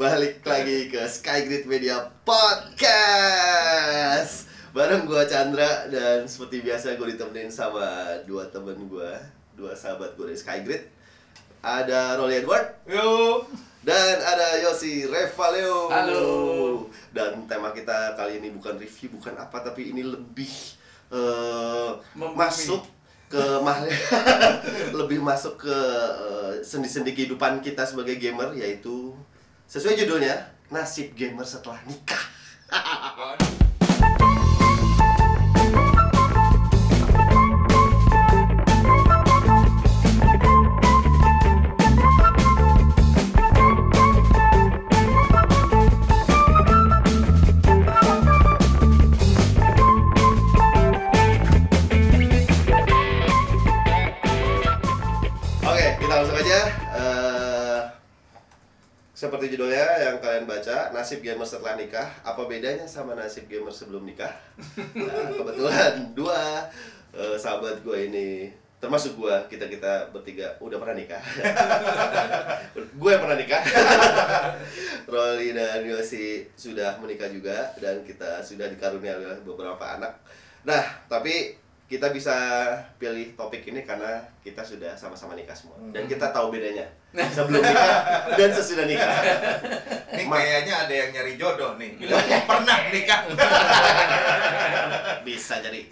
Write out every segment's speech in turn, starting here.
Balik lagi ke Skygrid Media Podcast Bareng gua Chandra Dan seperti biasa gue ditemenin sama dua temen gua Dua sahabat gue dari Skygrid Ada Rolly Edward Yo. Dan ada Yosi Revaleo Halo. Dan tema kita kali ini bukan review, bukan apa Tapi ini lebih Membumi. masuk ke lebih masuk ke eh, sendi-sendi kehidupan kita sebagai gamer yaitu sesuai judulnya nasib gamer setelah nikah. seperti judulnya yang kalian baca, nasib gamer setelah nikah. Apa bedanya sama nasib gamer sebelum nikah? Nah, kebetulan dua eh, sahabat gue ini, termasuk gue, kita kita bertiga udah pernah nikah. gue yang pernah nikah. Rolly dan Yosi sudah menikah juga dan kita sudah dikaruniai oleh beberapa anak. Nah, tapi kita bisa pilih topik ini karena kita sudah sama-sama nikah semua dan kita tahu bedanya sebelum nikah dan sesudah nikah. Ini Ma- kayaknya ada yang nyari jodoh nih. Bilang pernah nikah. bisa jadi.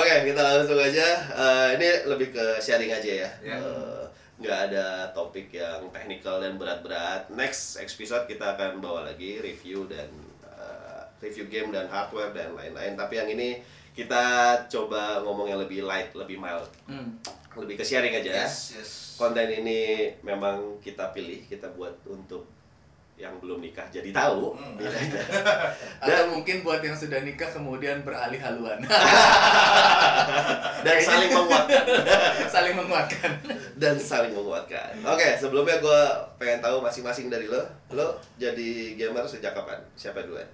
Oke, kita langsung aja. Eh, ini lebih ke sharing aja ya. Ya. Eh, nggak ada topik yang teknikal dan berat-berat. Next episode kita akan bawa lagi review dan eh, review game dan hardware dan lain-lain. Tapi yang ini kita coba ngomong yang lebih light, lebih mild, Hmm. lebih ke sharing aja. Yes, yes. Konten ini memang kita pilih, kita buat untuk yang belum nikah jadi tahu Hmm. bedanya. Atau mungkin buat yang sudah nikah kemudian beralih haluan. dan saling menguatkan. Saling menguatkan. dan saling menguatkan. Oke, sebelumnya gue pengen tahu masing-masing dari lo, lo jadi gamer sejak kapan? Siapa duluan?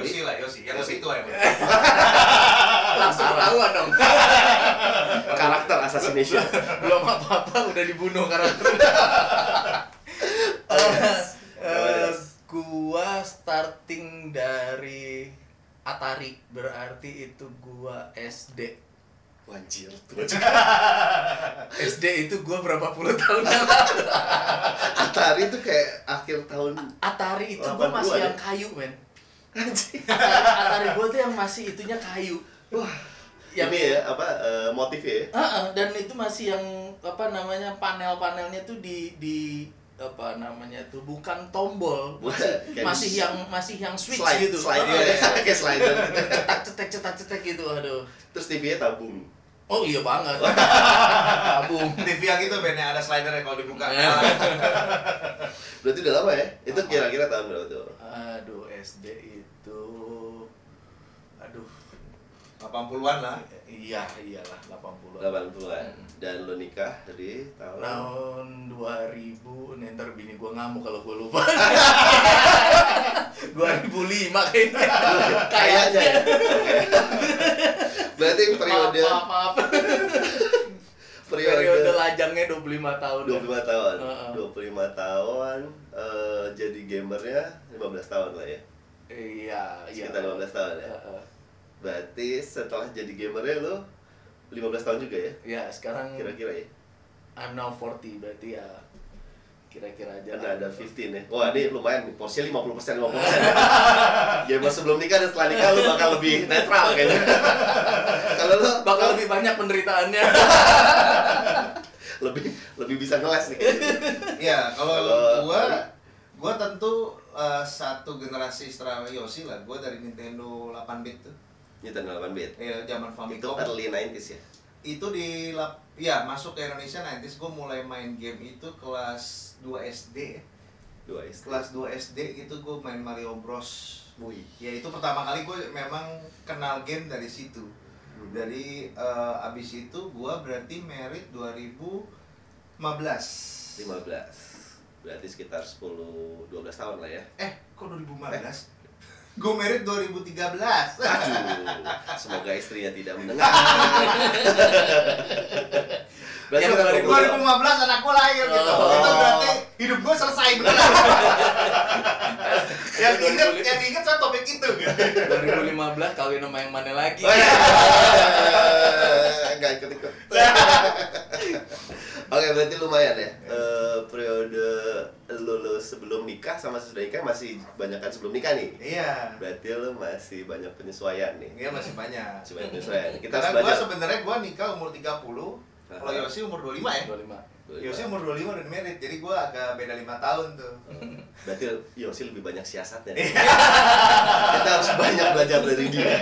Yosi lah, Yosi. Yang Yosi. lebih tua ya. Langsung ketahuan dong. Karakter assassination. Belum apa-apa udah dibunuh karakter. Yes. Eh, gua starting dari Atari berarti itu gua SD. Wanjir tuh. SD itu gua berapa puluh tahun yang lalu. Atari tuh kayak akhir tahun Atari itu gua 82 masih ya? yang kayu, men. Anjing. Atari, gua tuh yang masih itunya kayu. Wah, Yang ini ya apa eh, motifnya ya? Heeh, dan itu masih yang apa namanya panel-panelnya tuh di di apa namanya tuh bukan tombol masih Kayak masih yang masih yang switch Slide, gitu slide Heeh, ya, kayak slider. cetak cetek cetak cetek gitu aduh Terus TV-nya tabung. oh iya banget tabung TV yang itu Ben yang ada slidernya kalau dibuka. Eh. Berarti udah lama ya? Itu kira-kira tahun berapa tuh? aduh SD itu aduh 80-an lah. iya iyalah 80 80-an. Hmm. Dan lo nikah dari tahun tahun 2000 nih ntar bini gua ngamuk kalau gua lupa 2005 kayaknya kayaknya ya. Berarti periode maaf, maaf, maaf. periode, periode lajangnya 25 tahun 25 tahun. Heeh. 25 tahun eh, jadi gamernya 15 tahun lah ya. iya iya Sekitar 15 tahun ya. Heeh. Berarti setelah jadi gamernya lo 15 tahun juga ya? ya sekarang Kira-kira ya? I'm now 40 berarti ya kira-kira aja lah. ada 15 ya. Wah, ini lumayan nih. Porsinya 50% 50%. Gamer sebelum nikah dan setelah nikah lo bakal lebih netral kayaknya. Kalau lo bakal lebih banyak penderitaannya lebih lebih bisa ngeles nih. Iya, kalau gua gua tentu eh, satu generasi setelah Yosi lah. Gua dari Nintendo 8 bit tuh. Nintendo 8 bit. Ya, zaman Itu Famicom. early 90s ya. itu di lap ya masuk ke Indonesia 90s gue mulai main game itu kelas 2 SD ya. Dua SD. kelas 2 SD itu gue main Mario Bros Wih. ya itu pertama kali gue memang kenal game dari situ Hmm. dari eh, abis itu gue berarti merit 2015 15 berarti sekitar 10 12 tahun lah ya eh kok 2015 gue merit 2013 aduh semoga istrinya tidak mendengar berarti 2000 2015 anak gue lahir gitu Oh. itu berarti hidup gue selesai beneran. yang inget, yang inget saya topik itu gitu. 2015 kawin sama yang mana lagi? Oh, iya. Nggak ikut-ikut. Oke, berarti lumayan ya. Eh, periode lu, lu sebelum nikah sama sesudah nikah masih banyakan sebelum nikah nih. Iya. Berarti lu masih banyak penyesuaian nih. Iya masih banyak. Masih banyak penyesuaian. Kita Karena belajar. sebenarnya gue nikah umur 30, kalau. Yosi umur 25 ya. 25. Yosi umur 25 udah married, jadi gue agak beda 5 tahun tuh. Berarti Yosi lebih banyak siasatnya. Iya. Kita harus banyak belajar dari dia.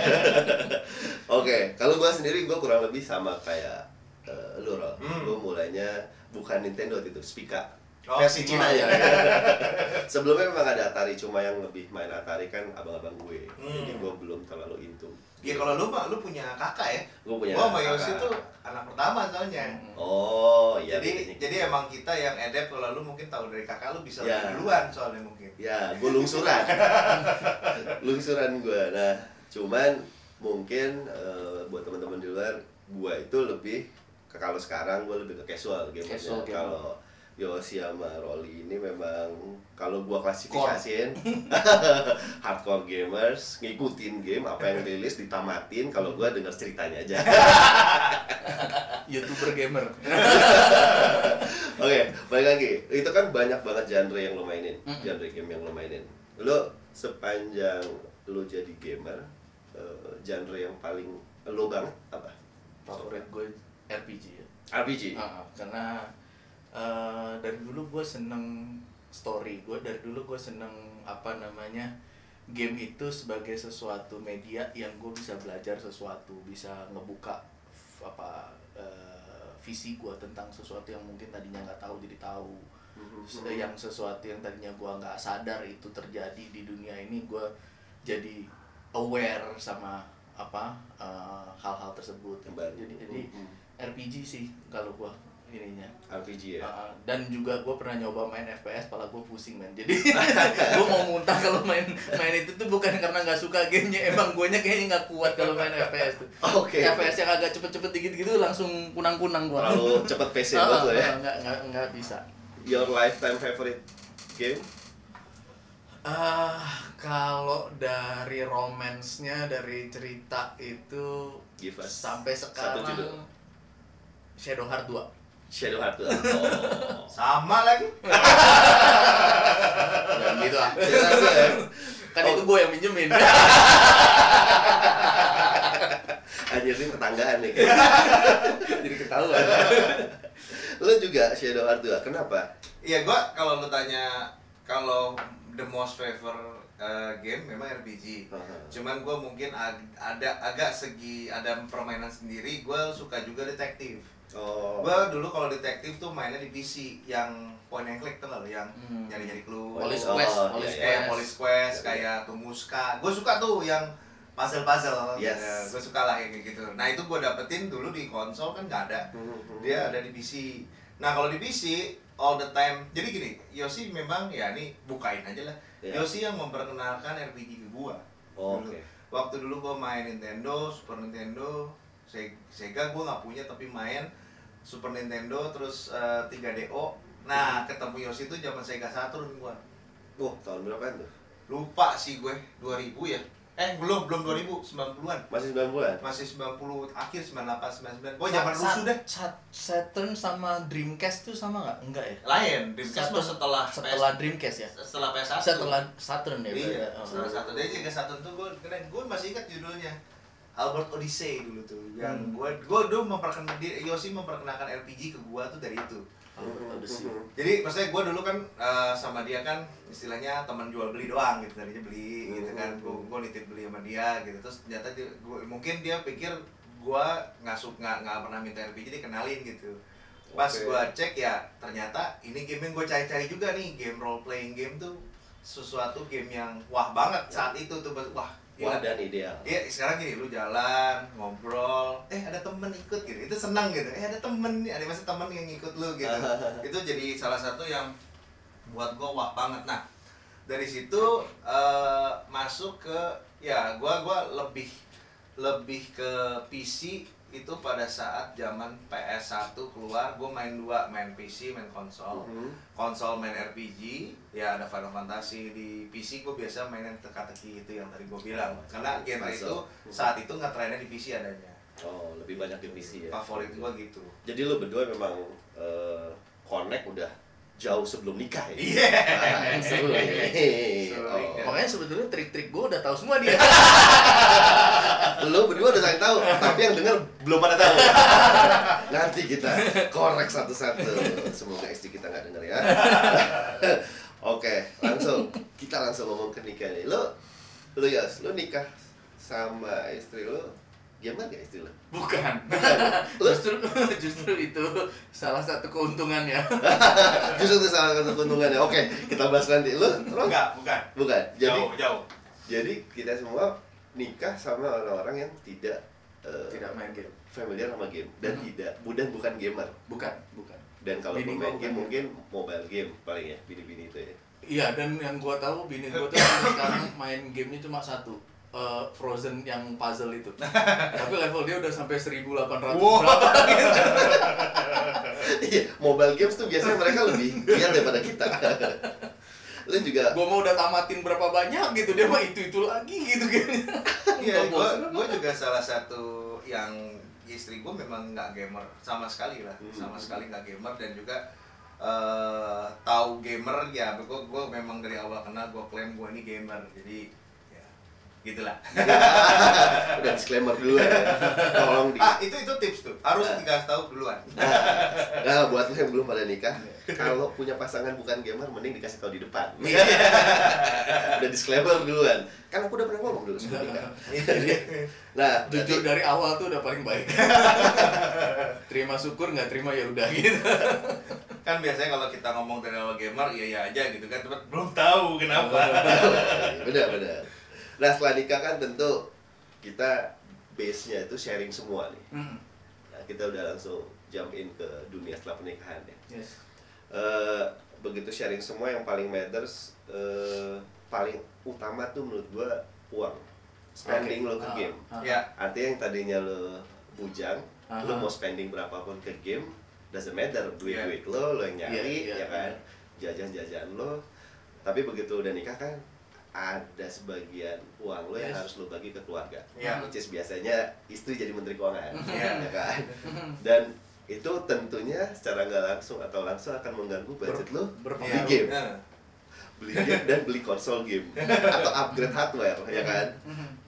Oke, kalau gua sendiri gua kurang lebih sama kayak eh, lu, Rol. Hmm. Gua mulainya bukan Nintendo itu, Spica. Oh, Versi. Cina ya. Sebelumnya memang ada Atari, cuma yang lebih main Atari kan abang-abang gue. Hmm. Jadi gua belum terlalu into. Ya kalau lu mah lu punya kakak ya. Gua punya Gua sama kakak. Yosi tuh anak pertama soalnya. Oh, iya. jadi jadi emang kita yang adapt kalau lu mungkin tahu dari kakak lu bisa Ya. lebih duluan soalnya mungkin. Ya, gue lungsuran. lungsuran gue. Nah, cuman mungkin eh, buat teman-teman di luar, gue itu lebih kalau sekarang gue lebih ke casual gamernya. Casual. Kalau Yosi sama Rolly ini memang kalau gua klasifikasiin hardcore gamers ngikutin game apa yang rilis ditamatin kalau gua dengar ceritanya aja. Youtuber gamer. Oke, balik lagi. Itu kan banyak banget genre yang lo mainin, genre game yang lo mainin. Lo sepanjang lo jadi gamer, eh, genre yang paling lo banget apa? Favorit gue RPG ya. RPG. Ah, karena eh, dari dulu gue seneng story gue dari dulu gue seneng apa namanya game itu sebagai sesuatu media yang gue bisa belajar sesuatu bisa ngebuka apa eh, visi gue tentang sesuatu yang mungkin tadinya nggak tahu jadi tahu Se- yang sesuatu yang tadinya gue nggak sadar itu terjadi di dunia ini gue jadi aware sama apa eh, hal-hal tersebut baru. jadi jadi Mhm. RPG sih kalau gua ininya RPG ya. Uh, dan juga gue pernah nyoba main FPS pala gue pusing men jadi gue mau muntah kalau main main itu tuh bukan karena nggak suka gamenya emang guanya kayaknya nggak kuat kalau main FPS tuh Oke. FPS yang agak cepet-cepet dikit gitu langsung kunang-kunang gua Terlalu cepet PC banget lo ya. ah, nggak nggak nggak bisa Your lifetime favorite game? ah kalau dari romansnya dari cerita itu Give us sampai satu sekarang judul. Shadow Heart 2 Shadow Heart. Oh. Sama lagi. Jangan gitu ah ya. kan Oh. itu gue yang minjemin Anjir ini tetanggaan nih. jadi ketahuan Lo juga Shadow Heart 2. Kenapa? Iya gua kalau lu tanya kalau the most favor uh, game memang RPG. Aha. Cuman gua mungkin ag- ada agak segi ada permainan sendiri. Gua suka juga detektif. Oh. Gua dulu kalau detektif tuh mainnya di PC yang point and click tuh loh yang Hmm. nyari-nyari clue. Police Oh, Quest, iya, Police iya. kayak Quest. Police Quest, Iya, kayak Tumuska. Gue suka tuh yang puzzle-puzzle. Yes. gue suka lah yang kayak gitu. Nah itu gue dapetin dulu di konsol kan nggak ada. Mhm. Dia ada di PC. Nah kalau di PC all the time. Jadi gini, Yosi memang ya ini bukain aja lah. Iya. Yosi yang memperkenalkan RPG gua. Oh. Oke. Waktu dulu gua main Nintendo, Super Nintendo, Se- Sega gua nggak punya tapi main Super Nintendo terus eh, 3DO. Nah, ketemu Yosi itu zaman Sega Saturn gua. Wah, tahun berapa tuh? Lupa sih gue, 2000 ya. Eh, belum, belum 2000, 90-an. Masih 9 bulan? Masih 90 akhir 98 99. Gua zaman rusuh deh. Sa- Saturn sama Dreamcast tuh sama nggak? Enggak ya? Lain, Dreamcast Satu- mah setelah setelah Dreamcast ya? PS, setelah PS1. Setelah Saturn ya? Iya, berarti? Oh. salah satu dia juga satu tuh gue keren. Gue masih ingat judulnya. Albert Odyssey dulu tuh. Yang Hmm. gue gue dulu memperkenalkan dia Yosi memperkenalkan RPG ke gue tuh dari itu. Albert Odyssey. Jadi maksudnya gue dulu kan eh, sama dia kan istilahnya teman jual beli doang gitu tadinya beli gitu kan. Gue gue nitip beli sama dia gitu. Terus ternyata dia, gua, mungkin dia pikir gue nggak suka nggak nggak pernah minta RPG dia kenalin gitu. Pas Oke. gue cek ya ternyata ini game yang gue cari-cari juga nih game role playing game tuh sesuatu game yang wah banget saat itu tuh wah Wah, gila. dan ideal. Iya sekarang gini lu jalan ngobrol eh ada temen ikut gitu itu senang gitu eh ada temen nih ada masa temen yang ikut lu gitu itu jadi salah satu yang buat gua wah banget nah dari situ eh, masuk ke ya gua gua lebih lebih ke PC itu pada saat zaman PS1 keluar, gue main dua, main PC, main konsol. Mhm. Konsol main RPG, ya ada Final Fantasy di PC gue biasa mainin teka-teki itu yang tadi gue bilang. Karena genre Puzzle. itu saat itu nggak trennya di PC adanya. Oh, lebih banyak di PC ya. Favorit gue gitu. Jadi lu berdua memang eh, connect udah jauh sebelum nikah ya? Iya. Ah, seru ya. Seru Oh. nikah. Makanya sebetulnya trik-trik gue udah tahu semua dia. Lu berdua udah saling tahu, tapi yang denger belum pada tahu. Nanti kita korek satu-satu. Semoga istri kita nggak denger ya. Oke, langsung kita langsung ngomong ke nikah nih. Lu, lu Yas, lu nikah sama istri lu, gimana gak istri lu? Bukan. Lu? justru justru itu salah satu keuntungannya. Justru itu salah satu keuntungannya. Oke, kita bahas nanti. Lu, Ron? Enggak, bukan. Bukan. Jadi, Jauh, jauh. jadi kita semua nikah sama orang-orang yang tidak eh, Tidak main game. familiar sama game dan Mhm. tidak dan bukan gamer. Bukan, bukan. Dan kalau Bini main game bukan mungkin mobile game paling ya, bini-bini itu ya. Iya, dan yang gua tahu bini gua tuh sampai sekarang main gamenya cuma satu. Eh, Frozen yang puzzle itu. Tapi level dia udah sampai 1800 Wow. berapa gitu. Iya, mobile games tuh biasanya mereka lebih giat daripada kita. Lu juga Gua mau udah tamatin berapa banyak gitu dia mah itu-itu lagi gitu kayaknya. Iya, bosan gue juga salah satu yang istri gue memang nggak gamer sama sekali lah, Hmm. sama sekali nggak gamer dan juga eh tahu gamer ya, gue gue memang dari awal kenal gue klaim gue ini gamer, jadi gitulah. udah disclaimer dulu ya. Tolong di ah itu itu tips tuh, harus dikasih tahu duluan. Nah, buat lo yang belum pada nikah, kalau punya pasangan bukan gamer, mending dikasih tahu di depan. Iya. udah disclaimer duluan. Kan aku udah pernah ngomong dulu sebelum nikah. Nah, Jujur berarti- dari awal tuh udah paling baik. terima syukur nggak terima ya udah gitu. kan biasanya kalau kita ngomong dari awal gamer, iya iya aja gitu kan, tapi belum tahu kenapa. benar benar. Nah, setelah nikah kan tentu kita base-nya itu sharing semua nih. Hmm. Nah, kita udah langsung jump in ke dunia setelah pernikahan ya. Yes. Eh, begitu sharing semua yang paling matters eh, paling utama tuh menurut gua uang spending Oke. lo ke Ah, game ah. ya, artinya yang tadinya lo bujang Aha. lo mau spending berapapun ke game doesn't matter duit duit lo lo yang nyari Iya, iya, ya kan jajan jajan lo tapi begitu udah nikah kan ada sebagian uang lo yang Yes. harus lo bagi ke keluarga. Iya. which is biasanya istri jadi menteri keuangan Iya. ya kan? Dan itu tentunya secara nggak langsung atau langsung akan mengganggu budget lo berpengaruh. beli game. Nah, beli game dan beli konsol game. Atau upgrade hardware ya kan?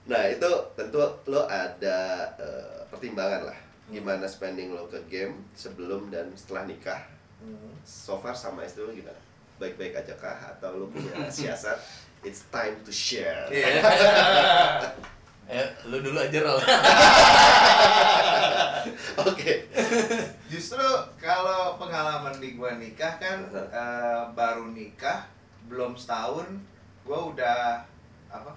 Nah itu tentu lo ada eh, pertimbangan lah. Gimana spending lo ke game sebelum dan setelah nikah? Hmm. so far sama istri lo gimana? Baik-baik aja kah? Atau lo punya siasat it's time to share Iya. Eh, lu dulu aja Rol. oke Justru kalau pengalaman di gua nikah kan eh, baru nikah belum setahun gua udah apa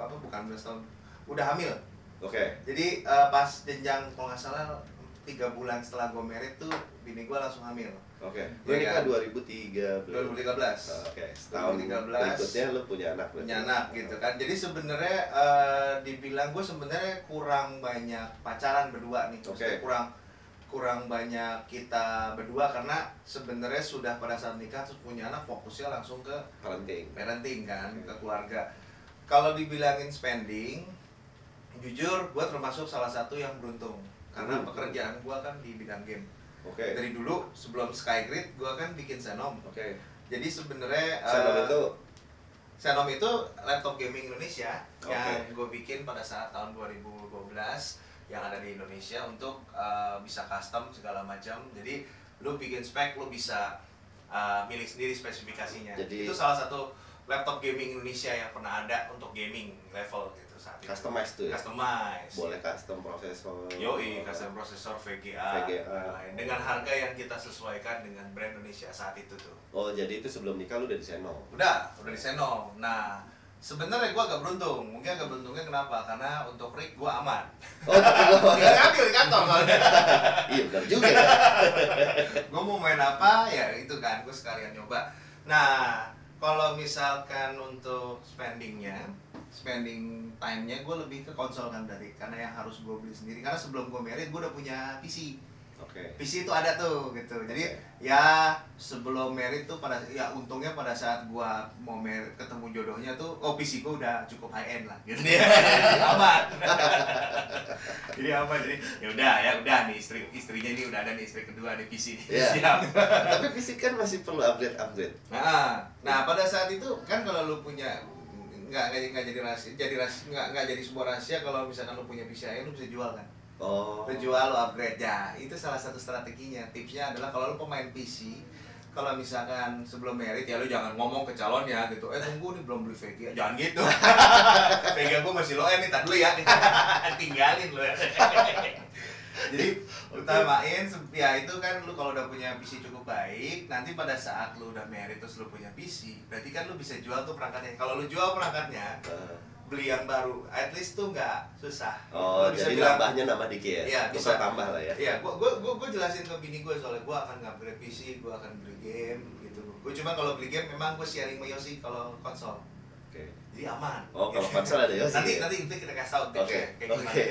apa bukan belum setahun udah hamil. oke Jadi eh, pas jenjang kalau nggak salah tiga bulan setelah gua married tuh bini gua langsung hamil. Oke Iya nikah kan? 2003 2013. oke setahun 2013. berikutnya lo punya anak berarti? punya anak gitu kan jadi sebenarnya eh, dibilang gue sebenarnya kurang banyak pacaran berdua nih Oke. kurang kurang banyak kita berdua karena sebenarnya sudah pada saat nikah terus punya anak fokusnya langsung ke parenting parenting kan ke keluarga kalau dibilangin spending jujur gue termasuk salah satu yang beruntung karena Hmm. pekerjaan gue kan di bidang game oke dari dulu sebelum Skygrid gue kan bikin Senom oke jadi sebenarnya eh, itu Xenom itu laptop gaming Indonesia Oke. yang gue bikin pada saat tahun 2012 yang ada di Indonesia untuk uh, bisa custom segala macam. Jadi lu bikin spek lu bisa uh, milih sendiri spesifikasinya. Jadi- itu salah satu laptop gaming Indonesia yang pernah ada untuk gaming level gitu saat itu. customize tuh ya Customize. boleh custom prosesor Yoi, custom prosesor VGA, VGA. dan lain. dengan harga yang kita sesuaikan dengan brand Indonesia saat itu tuh. oh jadi itu sebelum nikah lu udah di Seno Udah, udah di Seno. Nah, sebenarnya gue agak beruntung. Mungkin agak beruntungnya kenapa? Karena untuk rig gue aman. oh Tinggal ngambil di kantor soalnya. iya benar juga ya gue mau main apa, ya itu kan. Gue sekalian nyoba. Nah, kalau misalkan untuk spendingnya, spending time-nya gue lebih ke konsol kan dari karena yang harus gue beli sendiri. Karena sebelum gue married gue udah punya PC Oke. PC itu ada tuh gitu. Jadi Oke. ya sebelum married tuh pada ya untungnya pada saat gua mau married ketemu jodohnya tuh oh PC gua udah cukup high end lah gitu. Jadi aman. Jadi aman jadi ya udah ya udah nih istri istrinya ini udah ada nih istri kedua nih PC nih. Iya. siap. Tapi fisik kan masih perlu upgrade upgrade. nah nah pada saat itu kan kalau lu punya nggak nggak jadi rahasia jadi rahasia nggak nggak jadi sebuah rahasia kalau misalkan lu punya PC aja lu bisa jual kan? Oh. lu jual lu upgrade. Ya itu salah satu strateginya. Tipsnya adalah kalau lu pemain PC kalau misalkan sebelum merit ya lu jangan ngomong ke calonnya gitu. Eh tunggu nih belum beli VGA jangan gitu. VGA gua masih low end nih tar dulu ya. Tinggalin lu ya jadi utamain ya itu kan lu kalau udah punya PC cukup baik nanti pada saat lu udah merit terus lu punya PC berarti kan lu bisa jual tuh perangkatnya kalau lu jual perangkatnya beli yang baru at least tuh nggak susah Oh, Lu bisa jadi bilang, nambahnya nambah dikit ya? Iya, Bisa tambah lah ya. Iya, gua gua gua, gua jelasin ke bini gua soalnya gua akan upgrade PC, gua akan beli game gitu. Gua cuma kalau beli game memang gua sharing sama Yosi kalau konsol. Jadi aman. Oh, kalau konsol ada Yosi Nanti ya? nanti nanti kita kasih tahu Oke. kayak gimana. Oke.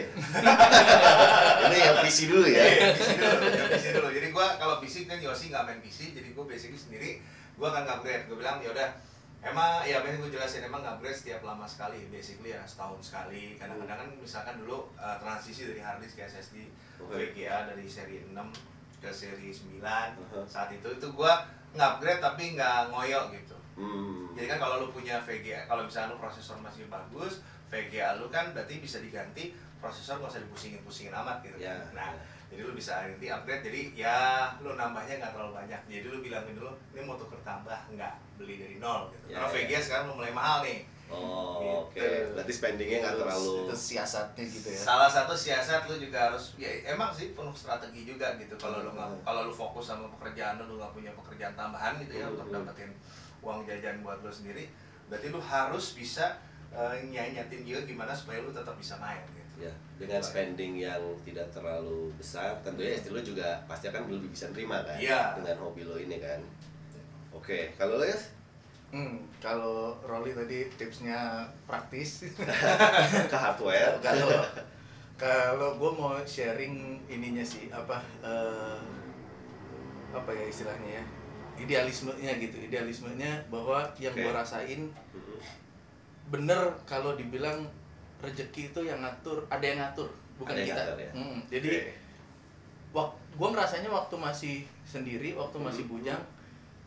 Ini yang PC dulu ya. Iya, PC dulu, ya, PC dulu. Jadi gua kalau PC kan Yosi nggak main PC, jadi gua basically sendiri gua akan upgrade. Gua bilang ya udah Emang ya biasanya gue jelasin emang upgrade setiap lama sekali, basically ya setahun sekali. Kadang-kadang kan misalkan dulu uh, transisi dari hard disk ke SSD, Oke. VGA dari seri 6 ke seri 9 Uh-huh. saat itu itu gua ngupgrade tapi nggak ngoyo gitu Hmm. jadi kan kalau lu punya VGA kalau misalnya lu prosesor masih bagus VGA lu kan berarti bisa diganti prosesor nggak usah dipusingin pusingin amat gitu Ya, nah ya. jadi lu bisa nanti upgrade jadi ya lu nambahnya nggak terlalu banyak jadi lu bilangin dulu ini mau tuker tambah nggak beli dari nol gitu Ya, karena ya. VGA sekarang mulai mahal nih Oh, oke. Gitu. Berarti spendingnya nggak terlalu. itu siasatnya gitu ya Salah satu siasat lu juga harus ya emang sih penuh strategi juga gitu kalau lu nggak kalau lu fokus sama pekerjaan lu lu nggak punya pekerjaan tambahan gitu ya Hmm. untuk dapetin uang jajan buat lu sendiri berarti lu harus bisa uh, nyanyatin juga gimana supaya lu tetap bisa main gitu. Ya, dengan spending yang tidak terlalu besar, tentunya istri lo juga pasti akan lebih bisa nerima kan Iya. dengan hobi lo ini kan. Oke, kalau lo ya Hmm, kalau Rolly tadi tipsnya praktis. ke hardware. kalau kalau gue mau sharing ininya sih apa eh, apa ya istilahnya ya idealismenya gitu idealismenya bahwa yang Oke. gue rasain bener kalau dibilang rezeki itu yang ngatur ada yang ngatur bukan Ada yang kita ngatur ya? Hmm, jadi Oke. wak gue ngerasanya waktu masih sendiri waktu masih bujang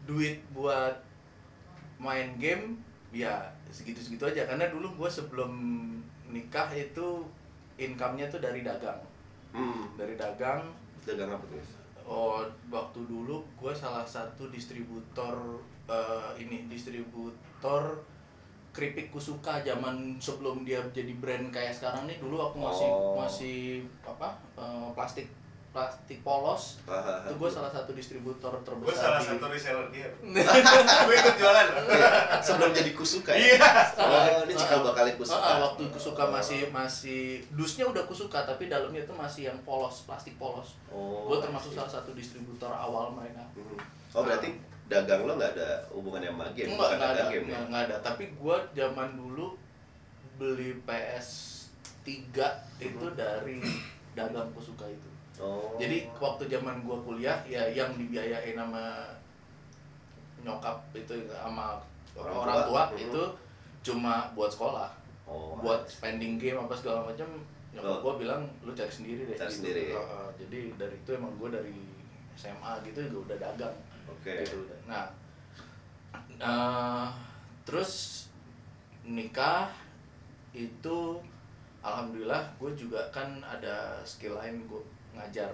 duit buat main game ya segitu-segitu aja karena dulu gue sebelum nikah itu income-nya tuh dari dagang Hmm, dari dagang dagang apa tuh? Oh waktu dulu gue salah satu distributor eh, ini distributor keripik kusuka zaman sebelum dia jadi brand kayak sekarang nih dulu aku masih Oh. masih apa eh, plastik plastik polos itu gue salah satu distributor Gue terbesar salah di- satu reseller dia. Gue ikut jualan. Sebelum jadi kusuka ya? Iya. Oh, ini cikal bakal kusuka. waktu kusuka masih masih dusnya udah kusuka tapi dalamnya itu masih yang polos plastik polos Oh. gue termasuk salah satu distributor awal mereka Mhm. Oh, berarti dagang lo nggak ada hubungannya sama game, enggak ada, ya? enggak, enggak ada. Tapi gua zaman dulu beli PS3 itu dari dagang kusuka itu. Oh. Jadi waktu zaman gua kuliah ya yang dibiayain sama nyokap itu sama Orang orang, tua. tua, Mhm. itu cuma buat sekolah, oh, buat spending game apa segala macam. Nyokap gua bilang lu cari sendiri deh. Cari gitu. sendiri. Heeh, jadi dari itu emang gua dari SMA gitu juga udah dagang Oke. gitu. Nah, eh, terus nikah itu alhamdulillah gue juga kan ada skill lain gue ngajar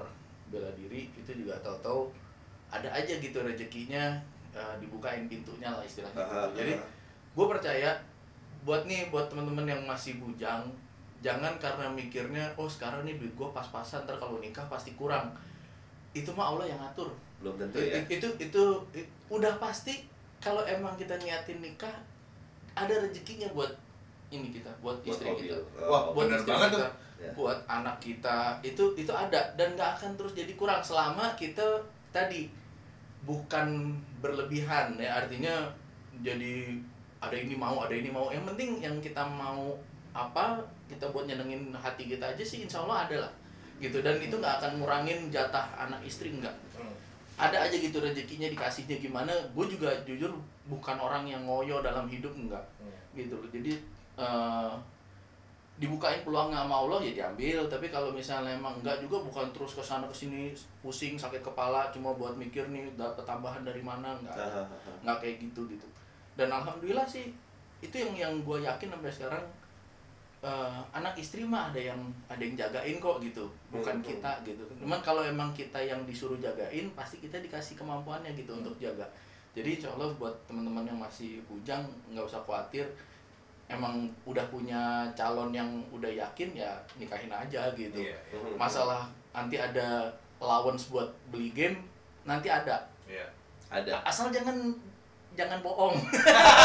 bela diri itu juga tahu-tahu ada aja gitu rezekinya eh, dibukain pintunya lah istilahnya gitu. Ah, Jadi ah. gue percaya buat nih buat teman-teman yang masih bujang jangan karena mikirnya oh sekarang nih duit gue pas-pasan ntar kalau nikah pasti kurang itu mah Allah yang ngatur belum tentu ya. itu itu i- udah pasti kalau emang kita niatin nikah ada rezekinya buat ini kita buat Buat istri kita Oh, buat bener istri banget kita tuh. Ya. buat anak kita. Itu itu ada dan nggak akan terus jadi kurang selama kita tadi bukan berlebihan ya. Artinya jadi ada ini mau ada ini mau. Yang penting yang kita mau apa kita buat nyenengin hati kita aja sih insya Allah ada lah. Gitu dan itu nggak akan ngurangin jatah anak istri enggak Hmm. ada aja gitu rezekinya dikasihnya gimana. Gue juga jujur bukan orang yang ngoyo dalam hidup enggak Hmm. gitu loh. Jadi eh, dibukain peluangnya sama Allah ya diambil tapi kalau misalnya emang enggak juga bukan terus ke sana ke sini pusing sakit kepala cuma buat mikir nih dapat tambahan dari mana enggak ada. nggak kayak gitu gitu dan alhamdulillah sih itu yang yang gue yakin sampai sekarang eh, anak istri mah ada yang ada yang jagain kok gitu bukan Hmm. kita gitu cuman kalau emang kita yang disuruh jagain pasti kita dikasih kemampuannya gitu Hmm. untuk jaga jadi insya Allah buat teman-teman yang masih bujang nggak usah khawatir emang udah punya calon yang udah yakin ya nikahin aja gitu Iya, Hmm. masalah nanti ada allowance buat beli game nanti ada iya. ada asal jangan jangan bohong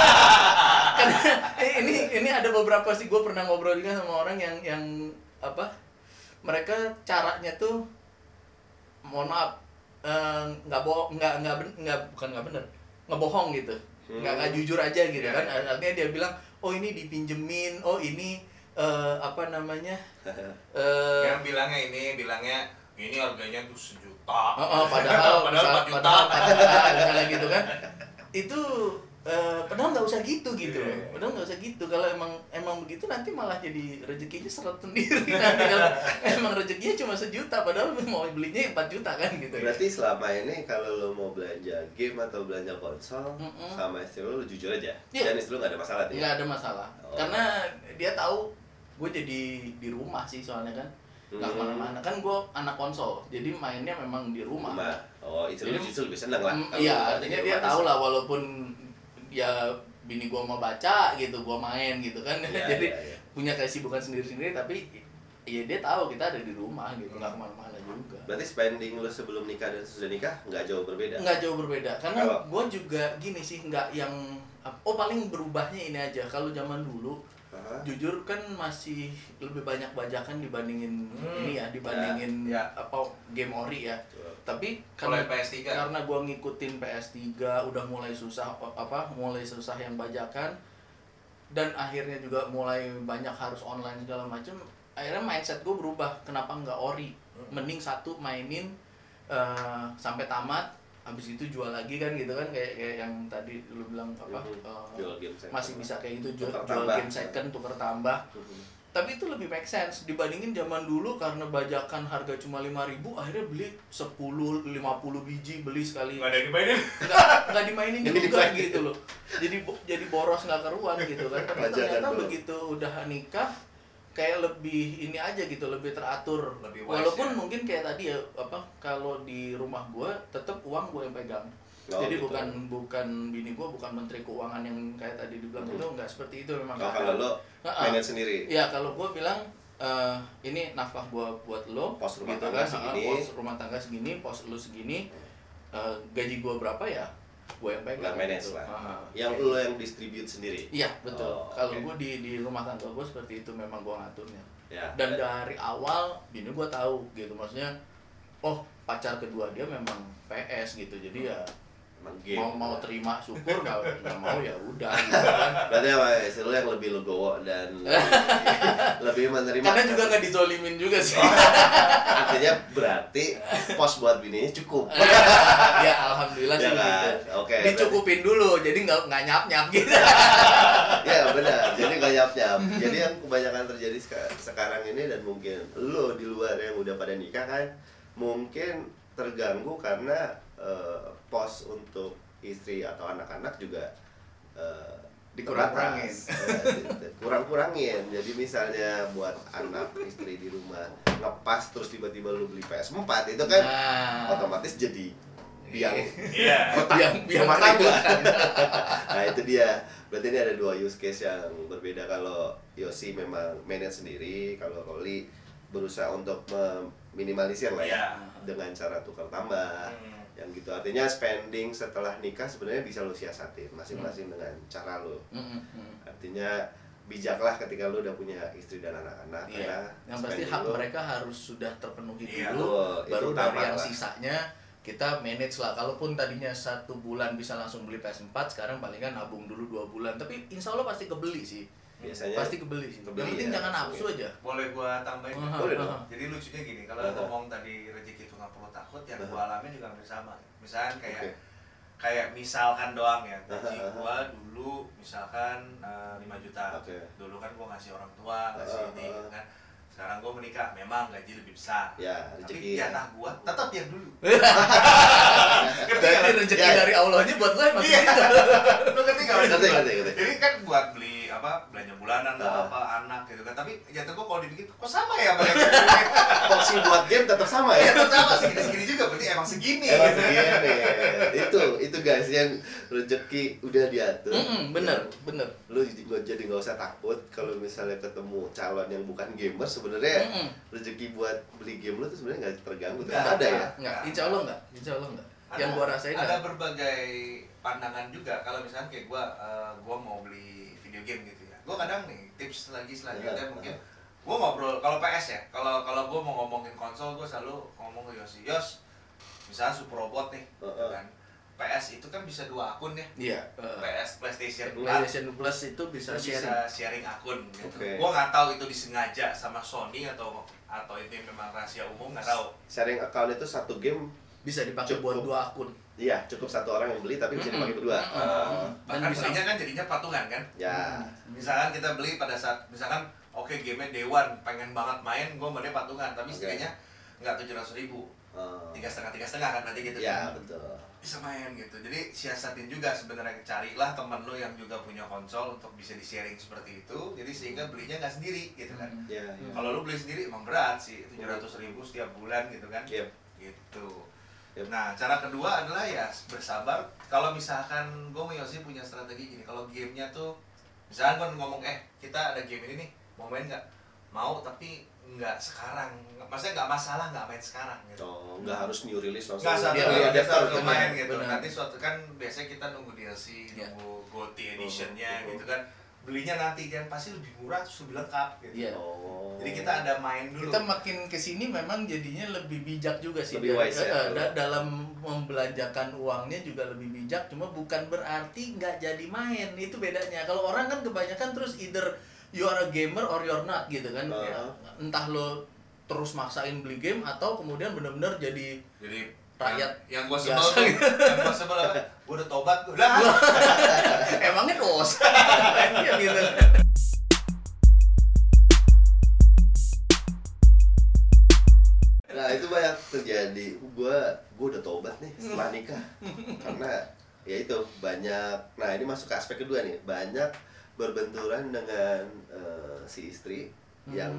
karena eh, ini ini ada beberapa sih gue pernah ngobrol juga sama orang yang yang apa mereka caranya tuh mohon maaf eh, nggak bohong nggak nggak nggak bukan nggak bener ngebohong gitu nggak nggak jujur aja gitu Iya, kan iya. artinya dia bilang oh ini dipinjemin oh ini eh, apa namanya eh Yang bilangnya ini, bilangnya ini harganya tuh sejuta. Oh, oh, padahal padahal 4 juta. padahal 4 juta misalnya gitu kan itu eh, padahal nggak usah gitu gitu iya. padahal nggak usah gitu kalau emang emang begitu nanti malah jadi rezekinya seret sendiri nanti kalau emang rezekinya cuma sejuta padahal mau belinya 4 juta kan gitu Berarti selama ini kalau lo mau belanja game atau belanja konsol Mm-mm. sama istri lo, lo jujur aja. Iya. Dan istri lo gak ada masalah ya? nggak ada masalah Oh. karena dia tahu gue jadi di rumah sih soalnya kan nggak Hmm. ke mana-mana kan gue anak konsol jadi mainnya memang di rumah Rumah. Oh, Jadi- justru lebih seneng lah. Mm, Iya, artinya di dia tahu lah walaupun ya bini gua mau baca gitu, gua main gitu kan. Iya, Jadi iya, iya. punya kesibukan sendiri-sendiri tapi ya dia tahu kita ada di rumah gitu, nggak ke mana-mana juga. Berarti spending lo sebelum nikah dan sesudah nikah nggak jauh berbeda? Nggak jauh berbeda, karena gua juga gini sih, nggak yang oh paling berubahnya ini aja. Kalau zaman dulu Jujur kan masih lebih banyak bajakan dibandingin Hmm, ini ya, dibandingin ya, ya. apa game ori ya. Betul. Tapi karena PS3. karena gua ngikutin PS3 udah mulai susah apa mulai susah yang bajakan dan akhirnya juga mulai banyak harus online segala macam akhirnya mindset gue berubah kenapa nggak ori mending satu mainin eh, sampai tamat habis itu jual lagi kan gitu kan kayak kayak yang tadi lu bilang apa Jual game second. masih bisa kayak gitu jual, Tukar jual tambah. game second tukar tambah tapi itu lebih make sense dibandingin zaman dulu karena bajakan harga cuma 5000 akhirnya beli 10 50 biji beli sekali Nggak ada yang dimainin. nggak nggak dimainin juga dimainin. gitu loh jadi jadi boros nggak keruan gitu kan tapi Bajakan ternyata dulu. begitu udah nikah kayak lebih ini aja gitu lebih teratur Lebih wise, walaupun ya. mungkin kayak tadi ya apa kalau di rumah gua tetap uang gua yang pegang Oh, jadi gitu. bukan bukan bini gua bukan menteri keuangan yang kayak tadi dibilang Hmm. itu nggak seperti itu memang Oh, kalau lo Heeh. manage sendiri. Iya kalau gue bilang eh, ini nafkah gue buat lo, Pos rumah gitu tangga kan, segini. pos rumah tangga segini, pos lo segini, eh, gaji gue berapa ya, gue yang pegang. Nggak manage gitu. lah. Ah, Yang kayak lo gitu. yang distribute sendiri. Iya betul. Oh, kalau oke. gue di di rumah tangga gue seperti itu memang gue ngaturnya. Ya. Dan dari awal bini gue tahu gitu, maksudnya, oh pacar kedua dia memang PS gitu, jadi ya Emang game. mau mau terima syukur nggak nggak mau ya udah gitu kan. Berarti apa istri lo yang lebih legowo dan lebih, menerima. Karena juga nggak dizolimin juga sih. Artinya berarti pos buat bininya cukup. ya alhamdulillah Ya sih kan? gitu. Oke, Dicukupin dulu, jadi nggak nggak nyap nyap gitu. ya benar jadi nggak nyap nyap jadi yang kebanyakan terjadi seka- sekarang ini dan mungkin lo di luar yang udah pada nikah kan mungkin terganggu karena eh, pos untuk istri atau anak-anak juga eh, Dikurang-kurangin. Eh, kurang-kurangin jadi misalnya buat anak istri di rumah ngepas terus tiba-tiba lu beli PS4 itu kan Nah, otomatis jadi biang Iya. kotak biang biang rumah tangga. keributan. nah itu dia berarti ini ada dua use case yang berbeda kalau Yosi memang manage sendiri kalau Roli berusaha untuk meminimalisir lah ya Iya. Dengan cara tukar tambah Hmm. yang gitu artinya spending setelah nikah sebenarnya bisa lo siasatin masing-masing Hmm. dengan cara lo Mm, mm, mm. artinya bijaklah ketika lo udah punya istri dan anak-anak karena Iya. Yang pasti hak lo- mereka harus sudah terpenuhi Iya, dulu, baru dari yang lah. sisanya kita manage lah kalaupun tadinya satu bulan bisa langsung beli PS4 sekarang palingan nabung dulu dua bulan tapi insya Allah pasti kebeli sih biasanya pasti kebeli sih Kebeli yang penting ya, jangan langsung nafsu ya. aja boleh gua tambahin Aha, Boleh aha. dong. jadi lucunya gini kalau Aha. ngomong tadi rezeki itu nggak perlu takut yang Aha. gua alamin juga hampir sama misalkan kayak Oke. kayak misalkan doang ya gaji Aha, aha. gua dulu misalkan eh, 5 juta Oke. dulu kan gua ngasih orang tua ngasih Aha, ini aha. gitu kan sekarang gua menikah memang gaji lebih besar ya tapi rezeki ya. jatah gua tetap yang dulu nggak? rezeki Ya. dari Allahnya buat lo emang Iya. lu ngerti gak Ngerti, ngerti, ngerti. jadi kan buat beli apa belanja bulanan atau Ah. apa anak gitu kan tapi jatuh gua kalau dipikir kok sama ya porsi buat game tetap sama ya ya tetap sama segini segini juga berarti emang segini Emang gitu. segini. itu itu guys yang rezeki udah diatur Mm-mm, bener bener lu jadi nggak jadi nggak usah takut kalau misalnya ketemu calon yang bukan gamer sebenarnya Mm-mm. rezeki buat beli game lu tuh sebenarnya nggak terganggu Nggak, ada ya nggak insya Allah nggak insya Allah nggak yang Ada- gua rasain ada nggak. berbagai pandangan juga kalau misalnya kayak gua eh, gua mau beli video game gitu ya. Gua kadang nih tips lagi selanjutnya Iya. mungkin. Gua ngobrol kalau PS ya kalau kalau gua mau ngomongin konsol gua selalu ngomong ke Yosi Yos misalnya Super Robot nih kan. PS itu kan bisa dua akun ya. Iya eh, PS PlayStation Plus. PlayStation Plus itu bisa bisa sharing. bisa sharing akun gitu. Oke. Gua nggak tahu itu disengaja sama Sony atau atau itu memang rahasia umum nggak tahu. sharing account itu satu game bisa dipakai buat dua akun iya cukup satu orang yang beli tapi bisa dipakai berdua. Oh, Dan Bahkan bisa- belinya kan jadinya patungan kan. ya Misalkan kita beli pada saat misalkan oke game Day One pengen banget main, gua sama dia patungan, tapi Oke. setidaknya nggak tujuh ratus ribu, Oh, tiga setengah tiga setengah kan nanti gitu. ya kan. betul Bisa main gitu. Jadi siasatin juga sebenarnya carilah teman lo yang juga punya konsol untuk bisa di sharing seperti itu. Jadi sehingga belinya nggak sendiri gitu kan. ya Hmm. ya Kalau lu beli sendiri emang berat sih, tujuh ratus ribu setiap bulan gitu kan. Yep. Gitu. Yep. Nah, cara kedua adalah ya bersabar. Kalau misalkan gue sama Yosi punya strategi gini, kalau gamenya tuh, misalkan gue ngomong, eh kita ada game ini nih, mau main nggak? Mau, tapi nggak sekarang. Maksudnya nggak masalah nggak main sekarang gitu. Oh, nggak harus new release langsung Nggak Iya, ya, untuk gitu. main gitu. Benar. Nanti suatu kan biasanya kita nunggu DLC, Iya. nunggu GOTY editionnya Oh. gitu kan. Belinya nanti kan pasti lebih murah terus lebih lengkap gitu. Iya. Oh. Jadi kita ada main dulu. kita makin ke sini memang jadinya lebih bijak juga sih Lebih wise ya, eh, kalau- da- dalam membelanjakan uangnya juga lebih bijak cuma bukan berarti nggak jadi main itu bedanya kalau orang kan kebanyakan terus either you are a gamer or you're not gitu kan Uh-huh. Ya, entah lo terus maksain beli game atau kemudian benar-benar jadi Jadi Rakyat yang, gua sebel tuh, yang gua sebel apa? Gua udah tobat gua. Lah. emangnya dosa ya gitu Nah itu banyak terjadi. Gua gua udah tobat nih setelah nikah. Karena ya itu banyak. Nah ini masuk ke aspek kedua nih. Banyak berbenturan dengan eh, si istri Hmm. yang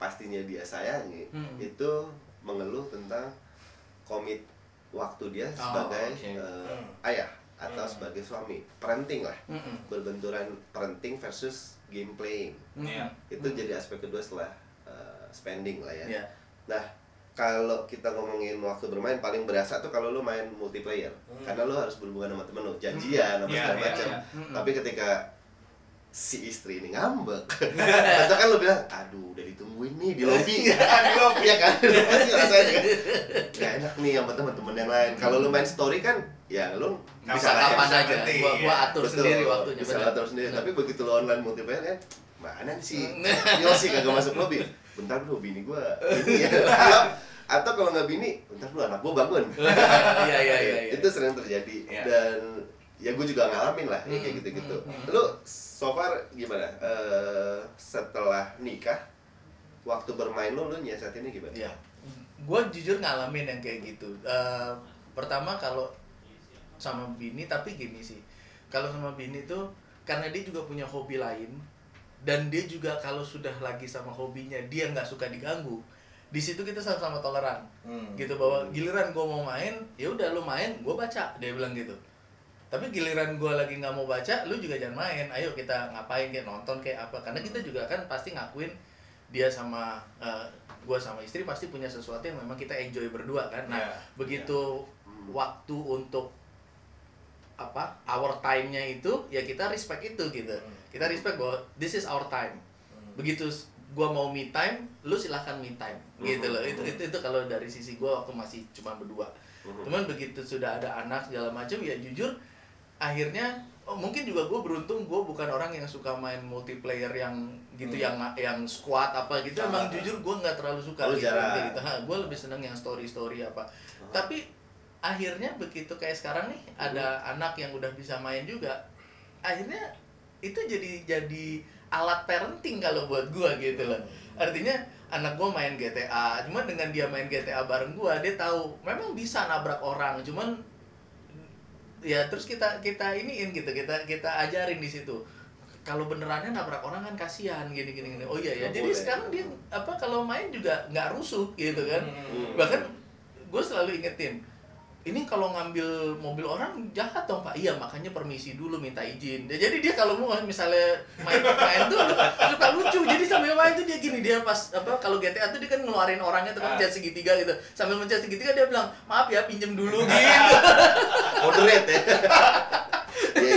pastinya dia sayangi. Hmm. Itu mengeluh tentang komit waktu dia Oh, sebagai oke. eh, Hmm. ayah atau Hmm. sebagai suami. Parenting lah. Mm-mm. Berbenturan parenting versus game playing. Iya. Itu jadi aspek kedua setelah eh, spending lah ya. ya Nah, kalau kita ngomongin waktu bermain paling berasa tuh kalau lu main multiplayer. Hmm. Karena lu harus berhubungan sama temen lu, janjian apa Iya, segala iya, macam. iya. Mm-mm. Tapi ketika si istri ini ngambek, atau kan lu bilang, aduh udah ditungguin nih di lobby, di lobby ya kan, lu pasti ngerasain kan, gak enak nih sama teman-teman yang lain. Kalau lu main story kan, ya lu Nggak bisa ya, kapan aja berhenti, gua, gua ya. atur Betul, sendiri waktunya bisa atur sendiri. Tapi begitu lu online multiplayer kan, mana sih? Hmm. Yosi kagak masuk lobby. Bentar bro, bini gua. ini ya. Atau- Atau kalau nggak bini, bentar dulu anak gua bangun. iya iya iya iya. Itu sering terjadi Iya. dan ya gue juga ngalamin lah ya, kayak Hmm, gitu-gitu. hmm, hmm. Lu so far gimana? Eh, setelah nikah, waktu bermain lu lu nyiasatinnya gimana? Ya, gue jujur ngalamin yang kayak gitu. Eh, pertama kalau sama bini, tapi gini sih, kalau sama bini tuh karena dia juga punya hobi lain dan dia juga kalau sudah lagi sama hobinya dia nggak suka diganggu. Di situ kita sama-sama toleran, Hmm. gitu bahwa giliran gue mau main, ya udah lu main, gue baca, dia bilang gitu. Tapi giliran gue lagi nggak mau baca, lu juga jangan main. Ayo kita ngapain kayak nonton kayak apa? Karena kita juga kan pasti ngakuin dia sama eh, gua sama istri pasti punya sesuatu yang memang kita enjoy berdua kan. Nah, Iya, begitu Hmm. waktu untuk apa our time-nya itu ya kita respect itu gitu. Hmm. Kita respect bahwa this is our time. Hmm. Begitu gua mau me time, lu silahkan me time gitu Mhm. loh. Itu itu, itu kalau dari sisi gua waktu masih cuma berdua. Mhm. cuman begitu sudah ada anak segala macam ya jujur akhirnya oh, mungkin juga gue beruntung gue bukan orang yang suka main multiplayer yang gitu Hmm. yang yang squad apa gitu. Ah. emang jujur gue nggak terlalu suka Oh, gitu, gitu. gue lebih seneng yang story story apa tapi akhirnya begitu kayak sekarang nih ada anak yang udah bisa main juga akhirnya itu jadi jadi alat parenting kalau buat gua gitu loh. Artinya anak gua main GTA cuman dengan dia main GTA bareng gua dia tahu memang bisa nabrak orang cuman ya terus kita kita iniin gitu kita kita ajarin di situ. Kalau benerannya nabrak orang kan kasihan gini gini gini. Oh iya ya. Jadi boleh. sekarang dia apa kalau main juga nggak rusuh gitu kan. Hmm. bahkan gue selalu ingetin ini kalau ngambil mobil orang jahat dong pak. Iya makanya permisi dulu minta izin. Ya, jadi dia kalau mau misalnya main main tuh suka lucu. Jadi sambil main tuh dia gini dia pas apa kalau GTA tuh dia kan ngeluarin orangnya tuh kan Ah. segitiga gitu. Sambil mencet segitiga dia bilang maaf ya pinjem dulu gitu Moderate ya. Iya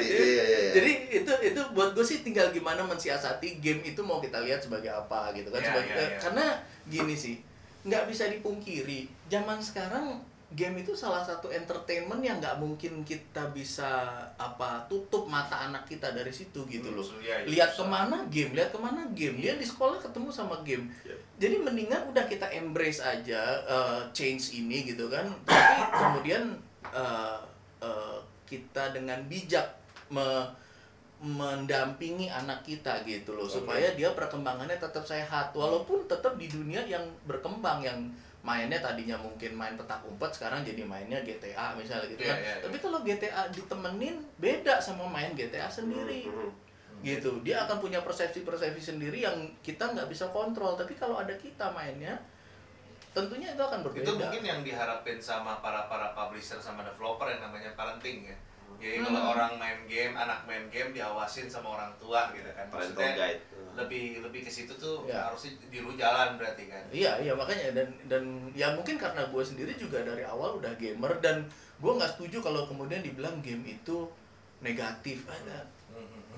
iya iya. Jadi itu itu buat gue sih tinggal gimana mensiasati game itu mau kita lihat sebagai apa gitu kan Iya, sebagai iya, iya. karena gini sih nggak bisa dipungkiri zaman sekarang game itu salah satu entertainment yang nggak mungkin kita bisa apa tutup mata anak kita dari situ gitu loh. Iya, iya, lihat ke mana game lihat ke mana game. Dia di sekolah ketemu sama game. Iya. jadi mendingan udah kita embrace aja uh, change ini gitu kan. Tapi kemudian uh, uh, kita dengan bijak me- mendampingi anak kita gitu loh. Oke. supaya dia perkembangannya tetap sehat. Walaupun tetap di dunia yang berkembang yang mainnya tadinya mungkin main petak umpet sekarang jadi mainnya GTA misalnya gitu Iya, kan iya, iya. tapi kalau GTA ditemenin beda sama main GTA sendiri Mhm. gitu dia akan punya persepsi-persepsi sendiri yang kita nggak bisa kontrol tapi kalau ada kita mainnya tentunya itu akan berbeda itu mungkin yang diharapin sama para para publisher sama developer yang namanya parenting ya jadi kalau Hmm. orang main game anak main game diawasin sama orang tua gitu kan Parental maksudnya guide. Lebih lebih ke situ tuh Ya. harusnya diru jalan berarti kan? Iya iya makanya dan dan ya mungkin karena gue sendiri juga dari awal udah gamer dan gue nggak setuju kalau kemudian dibilang game itu negatif. Ada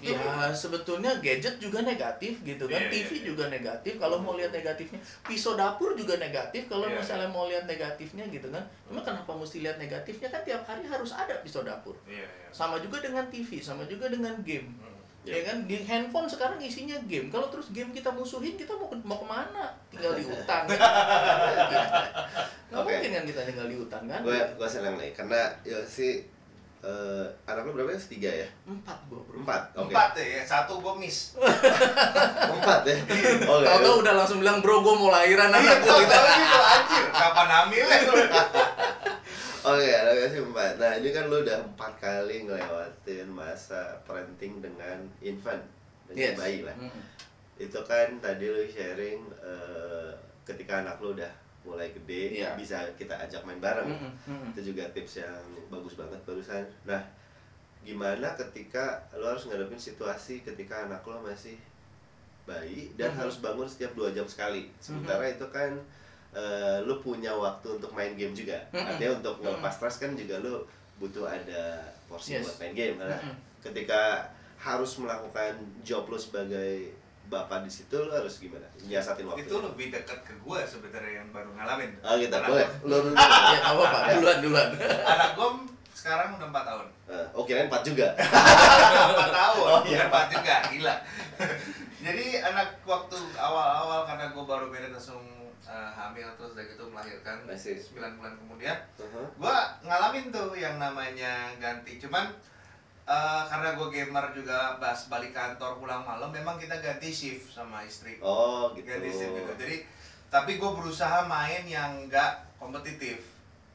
ya sebetulnya gadget juga negatif gitu kan Iya, TV iya, iya. juga negatif kalau mau lihat negatifnya. Pisau dapur juga negatif kalau Iya, misalnya mau lihat negatifnya gitu kan. Cuma kenapa mesti lihat negatifnya? Kan tiap hari harus ada pisau dapur. Iya iya. Sama juga dengan TV sama juga dengan game Ya kan di handphone sekarang isinya game kalau terus game kita musuhin kita mau ke- mau ke mana tinggal di hutan nggak Oke. mungkin kan kita tinggal di hutan kan Gue gue senang nih karena ya sih eh, anak lu berapa ya? Tiga ya? empat gua bro Empat. Oke. empat deh ya satu gue miss Empat ya. Oke. tahu-tahu udah langsung bilang bro gua mau lahiran iya anak gua tahu gitu tahu gitu anjir kapan hamilnya Oke, anaknya sih empat. Nah ini kan lu udah empat kali ngelewatin masa parenting dengan infant dengan Yes. bayi lah. Mm. Itu kan tadi lu sharing eh, ketika anak lu udah mulai gede Iya. bisa kita ajak main bareng. Mm, mm, mm. Itu juga tips yang bagus banget barusan. Nah, gimana ketika lu harus ngadepin situasi ketika anak lu masih bayi dan Mhm. harus bangun setiap dua jam sekali. Sementara itu kan eh, lu punya waktu untuk main game juga. Mhm. Artinya untuk ngelepas stres kan juga lu butuh ada porsi Yes. buat main game. Nah, Mhm. ketika harus melakukan job lu sebagai bapak di situ lu harus gimana? Nyiasatin waktu. itu lebih dekat ke gue sebenarnya yang baru ngalamin Oh gitu, Anak boleh. gua- Lu, lu, lu. ya nggak apa-apa duluan duluan anak gue sekarang udah empat tahun Eh, oh kirain 4 juga. empat tahun Oh, iya. empat juga gila jadi anak waktu awal-awal karena gue baru beres langsung eh, hamil terus udah gitu melahirkan. 9 bulan kemudian Uh-huh. gue ngalamin tuh yang namanya ganti cuman eh, karena gue gamer juga pas balik kantor pulang malam memang kita ganti shift sama istri Oh gitu. ganti shift gitu jadi tapi gue berusaha main yang enggak kompetitif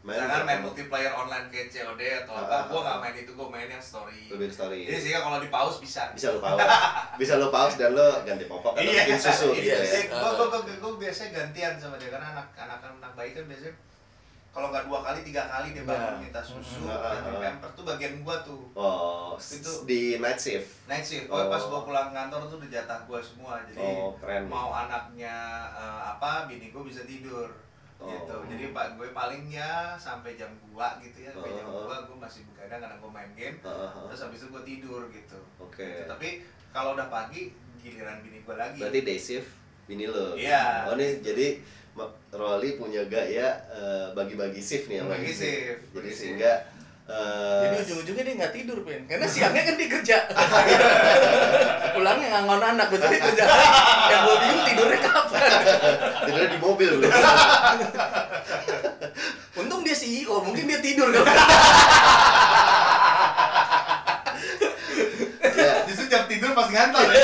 Main Jangan apa? main multiplayer online kayak COD atau Ah, apa, ah, gue ah. nggak main itu, gue main yang story. Lebih story. Jadi sehingga kalau di pause bisa. Bisa lu pause. Bisa lu pause dan lu ganti popok atau Iya, bikin susu gitu iya, ya. iya. Gue gue gue biasanya gantian sama dia karena anak anak anak bayi kan biasanya kalau nggak dua kali tiga kali dia bangun Iya. minta susu dan di Ah, ah. pamper tuh bagian gua tuh Oh, Itu- di night shift. night shift. Oh. Pas gua pulang kantor tuh udah jatah gua semua jadi Oh, keren. mau anaknya eh, apa bini gua bisa tidur Oh. gitu jadi pak gue paling ya sampai jam 2 gitu ya sampai jam Oh. 2 gue masih begadang karena gue main game Heeh. terus habis itu gue tidur gitu Oke. Gitu. tapi kalau udah pagi giliran bini gue lagi Berarti day shift bini lu. Iya. Oh nih jadi Rolly punya gaya eh, bagi-bagi shift nih Bagi shift, Jadi bagi shift. Eh, Jadi ujung-ujungnya dia nggak tidur, Pin. Karena siangnya kan dia kerja. Pulangnya ngangon anak, betul dia kerja. Yang gue bingung tidurnya kapan. tidurnya di mobil. Untung dia CEO, mungkin dia tidur kan. ya, Justru jam tidur pas ngantor ya.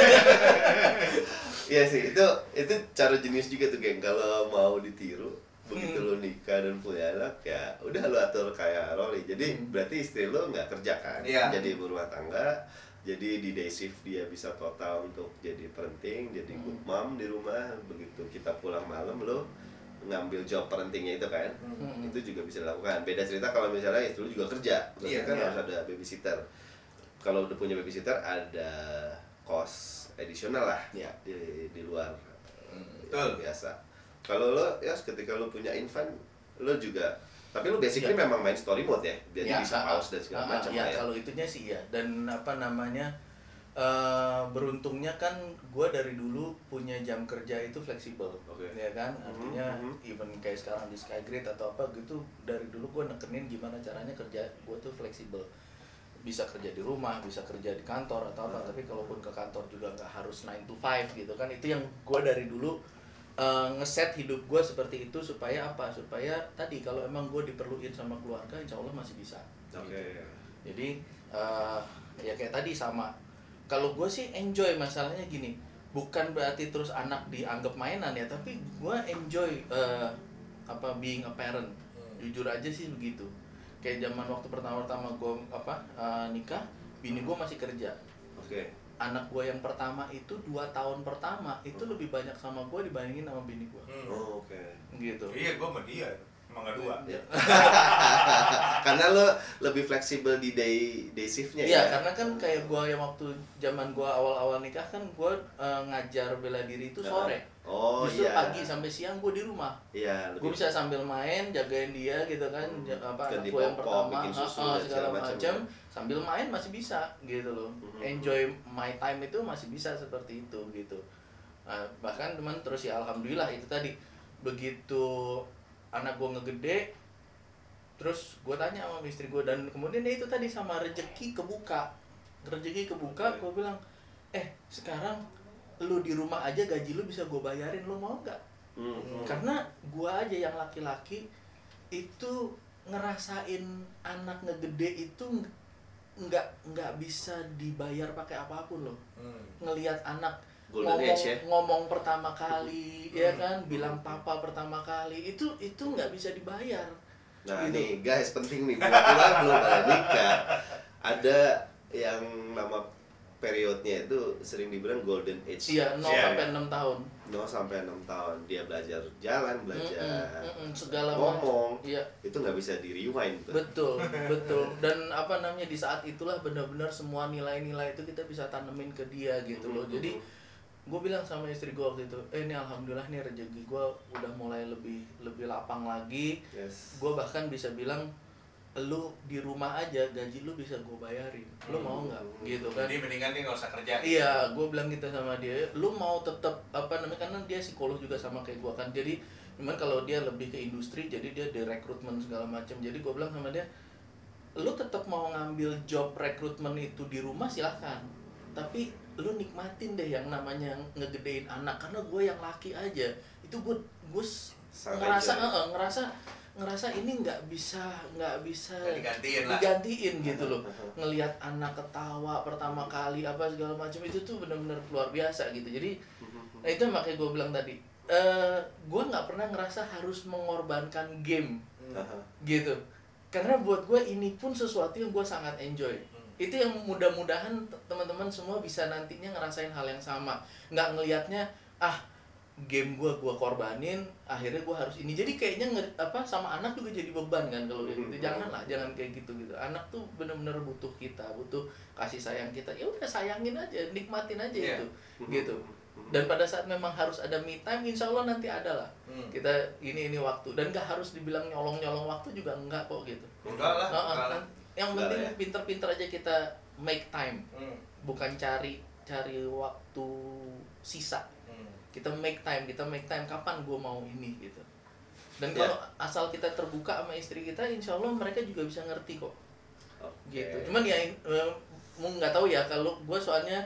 Iya sih, itu itu cara jenius juga tuh geng kalau mau ditiru begitu Hmm. lo nikah dan punya anak ya udah lo atur kayak Rolly jadi Hmm. berarti istri lo nggak kerja kan Iya. jadi ibu rumah tangga jadi di day shift dia bisa total untuk jadi parenting jadi good mom di rumah begitu kita pulang malam lo ngambil job parentingnya itu kan Hmm. itu juga bisa dilakukan beda cerita kalau misalnya istri lo juga kerja berarti Iya, kan iya. harus ada babysitter kalau udah punya babysitter ada cost additional lah Iya. di di luar Hmm, biasa. Kalau lo ya ketika lo punya infant lo juga tapi lo basically Iya. memang main story mode ya. Jadi Ya, bisa pause dan segala macam ya, ya. kalau itunya sih ya. Dan apa namanya? eh, beruntungnya kan gue dari dulu punya jam kerja itu fleksibel, Oke. ya kan? Artinya Mhm. even kayak sekarang di Skygrid atau apa gitu, dari dulu gue nekenin gimana caranya kerja gue tuh fleksibel. Bisa kerja di rumah, bisa kerja di kantor atau apa. Hmm. Tapi kalaupun ke kantor juga nggak harus 9 to 5 gitu kan. Itu yang gue dari dulu eh, ngeset hidup gue seperti itu supaya apa? Supaya tadi kalau emang gue diperluin sama keluarga, insya Allah masih bisa. Oke. gitu. Jadi eh, ya kayak tadi sama. Kalau gue sih enjoy masalahnya gini, bukan berarti terus anak dianggap mainan ya, tapi gue enjoy eh, apa being a parent. Jujur aja sih begitu. Kayak zaman waktu pertama-tama gue apa eh, nikah, bini gue masih kerja. Oke. Anak gue yang pertama itu dua tahun pertama itu lebih banyak sama gue dibandingin sama bini gue, Oh, oke. gitu. Iya, gua sama dia. Emang gak dua. Ya. Karena lo lebih fleksibel di day day shiftnya Iya, ya. karena kan kayak gua yang waktu zaman gua awal-awal nikah kan gua eh, ngajar bela diri itu sore. Oh Justru iya. pagi sampai siang gua di rumah. Iya, Gua lebih bisa sambil main, jagain dia gitu kan, ja- apa Ganti anak gua yang pertama, bikin susu, ah, dan segala macam. macam, sambil main masih bisa gitu loh. Mhm. Enjoy my time itu masih bisa seperti itu gitu. Nah, bahkan teman terus ya alhamdulillah itu tadi begitu anak gua ngegede terus gue tanya sama istri gue dan kemudian dia itu tadi sama rezeki kebuka. Rezeki kebuka gue bilang eh sekarang lu di rumah aja gaji lu bisa gue bayarin lu mau nggak? Hmm, hmm. karena gue aja yang laki-laki itu ngerasain anak ngegede itu ng- nggak nggak bisa dibayar pakai apa pun loh. Ngelihat anak Golden ngomong age ya. ngomong pertama kali ya kan bilang papa pertama kali itu itu nggak bisa dibayar Nah Gitu. nih guys penting nih buat lo belum pada nikah ada yang nama periodnya itu sering dibilang golden age. iya 0 Iya, sampai iya. 6 tahun 0 sampai 6 tahun dia belajar jalan, belajar Mm-mm, mm-mm, segala macam ngomong. iya Itu nggak bisa di rewind tuh. betul betul dan apa namanya di saat itulah benar-benar semua nilai-nilai itu kita bisa tanemin ke dia gitu loh jadi mhm. Gue bilang sama istri gue waktu itu eh ini alhamdulillah nih rezeki gue udah mulai lebih lebih lapang lagi Yes. gue bahkan bisa bilang lu di rumah aja gaji lu bisa gue bayarin lu Hmm. mau nggak gitu kan Jadi mendingan dia nggak usah kerja. Iya, gue bilang gitu sama dia. Lu mau tetap apa namanya karena dia psikolog juga sama kayak gue kan. Jadi cuman kalau dia lebih ke industri, jadi dia di rekrutmen segala macam. Jadi gue bilang sama dia, lu tetap mau ngambil job rekrutmen itu di rumah silahkan. Tapi lu nikmatin deh yang namanya ngegedein anak karena gue yang laki aja. Itu gue gue ngerasa eh, eh, ngerasa ngerasa ini nggak bisa nggak bisa Nggak digantiin lah. digantiin gitu loh. Ngelihat anak ketawa pertama kali apa segala macam itu tuh benar-benar luar biasa gitu. Jadi nah itu makanya gue bilang tadi. Eh gue nggak pernah ngerasa harus mengorbankan game Aha. gitu. Karena buat gue ini pun sesuatu yang gue sangat enjoy itu yang mudah-mudahan teman-teman semua bisa nantinya ngerasain hal yang sama. Nggak ngelihatnya ah game gue gue korbanin akhirnya gue harus ini. Jadi kayaknya nge- apa sama anak juga jadi beban kan kalau kayak gitu. Mhm. janganlah jangan kayak gitu gitu anak tuh bener-bener butuh kita butuh kasih sayang kita. Ya udah sayangin aja nikmatin aja Iya. itu gitu. Dan pada saat memang harus ada me time insya Allah nanti ada lah. Hmm. kita ini ini waktu. Dan nggak harus dibilang nyolong nyolong waktu juga enggak kok gitu. Enggak lah, Heeh, enggak lah. Yang penting ya. pinter-pinter aja kita make time Hmm. bukan cari cari waktu sisa Hmm. kita make time kita make time kapan gue mau ini gitu dan Ya. kalau asal kita terbuka sama istri kita insya Allah mereka juga bisa ngerti kok Oke. gitu cuman ya eh, mau nggak tahu ya kalau gue soalnya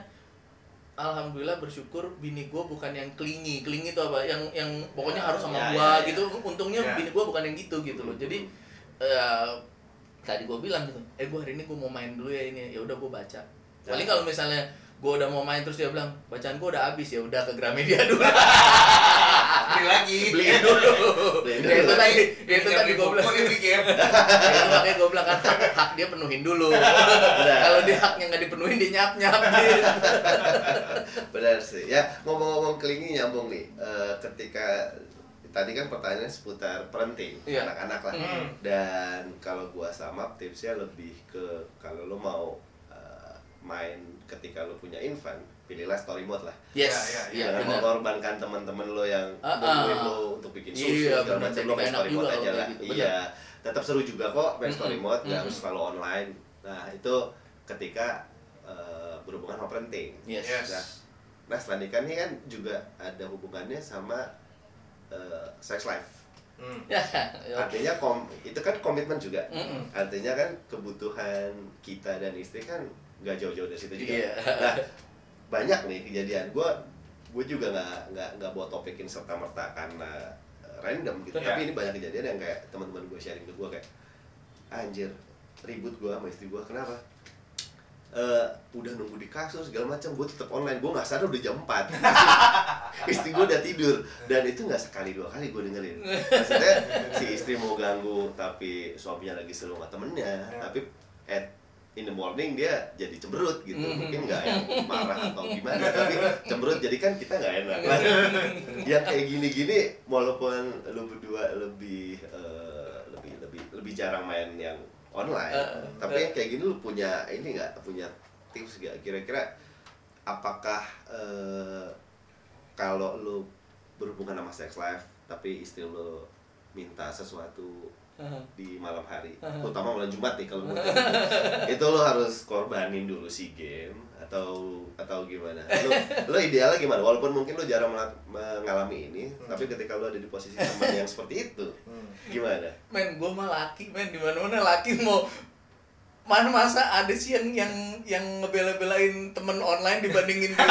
alhamdulillah bersyukur bini gue bukan yang klingi klingi itu apa yang yang pokoknya harus sama Ya, gue ya, ya. gitu untungnya Ya. bini gue bukan yang gitu gitu loh jadi eh, tadi gue bilang gitu eh gue hari ini gue mau main dulu ya ini ya udah gue baca. Paling kalau misalnya gue udah mau main terus dia bilang bacaan gue udah habis ya udah ke Gramedia dulu. Beli lagi. Beli dulu. Ya itu tadi ya itu tadi gue bilang. Dia Ya, itu makanya gue bilang kan hak, hak dia penuhin dulu. Kalau dia haknya nggak dipenuhin dia nyap nyap Benar sih. Ya, ngomong-ngomong kelingi nyambung nih. Eh, ketika tadi kan pertanyaannya seputar parenting Iya. anak-anak lah. Hmm. Dan kalau gua sama tipsnya lebih ke kalau lo mau eh, main ketika lo punya infant, pilihlah story mode lah. yes Ya, ya, iya Jangan benar mengorbankan teman-teman lo yang nungguin ah. lo untuk bikin Iya, susu segala benar. macam lo main story juga mode aja lah. gitu, Iya, tetap seru juga kok main story Mm-mm, mode, nggak harus selalu online. Nah itu ketika eh, berhubungan sama parenting. yes, Yes. Nah, nah nih kan juga ada hubungannya sama eh, sex life. Oke. Artinya kom itu kan komitmen juga. Mm-mm. Artinya kan kebutuhan kita dan istri kan nggak jauh-jauh dari situ juga. Iya. Nah, banyak nih kejadian. Gue gue juga nggak nggak nggak bawa topikin serta merta karena eh, random gitu. Iya. Tapi ini banyak kejadian yang kayak teman-teman gue sharing ke gue kayak anjir ribut gue sama istri gue kenapa? Eh, udah nunggu di kasur segala macam gue tetap online. Gue nggak sadar udah jam 4 istri gue udah tidur. Dan itu nggak sekali dua kali gue dengerin. Maksudnya si istri mau ganggu tapi suaminya lagi seru sama temennya Ya. tapi at in the morning dia jadi cemberut gitu. Mhm. mungkin nggak yang marah atau gimana tapi cemberut jadi kan kita nggak enak. Lah yang kayak gini-gini walaupun lu berdua lebih eh, lebih lebih lebih jarang main yang online. Eh, tapi yang kayak gini lu punya ini nggak? Punya tips gak kira-kira apakah eh, kalau lu berhubungan sama sex life tapi istri lu minta sesuatu di malam hari. Terutama malam Jumat nih kalau menurut itu lo harus korbanin dulu si game atau atau gimana. Lo lo idealnya gimana? Walaupun mungkin lo jarang mengalami ini tapi ketika lo ada di posisi teman yang seperti itu Hmm. gimana? Men gue mah laki men. Di mana mana laki mau mana masa ada sih yang yang yang ngebela-belain temen online dibandingin gue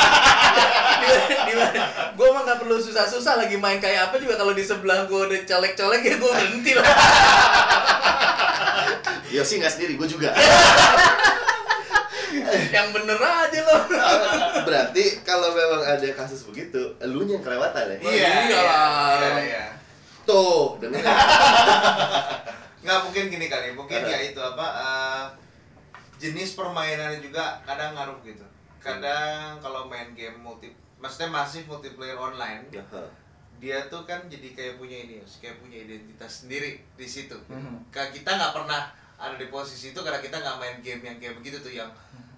gue mah nggak perlu susah-susah lagi main kayak apa juga. Kalau di sebelah gue udah colek-colek ya gue berhenti lah. Yosi nggak sendiri gue juga. Yang bener aja loh. Berarti kalau memang ada kasus begitu elunya yang kelewatan ya? Iya, Iya iya, lah. iya, iya. tuh dengar nggak mungkin gini kali. Mungkin Ada. ya itu apa eh, jenis permainannya juga kadang ngaruh gitu. Kadang kalau main game multi maksudnya masih multiplayer online dia tuh kan jadi kayak punya ini kayak punya identitas sendiri di situ. Kayak kita nggak pernah ada di posisi itu karena kita nggak main game yang kayak begitu tuh yang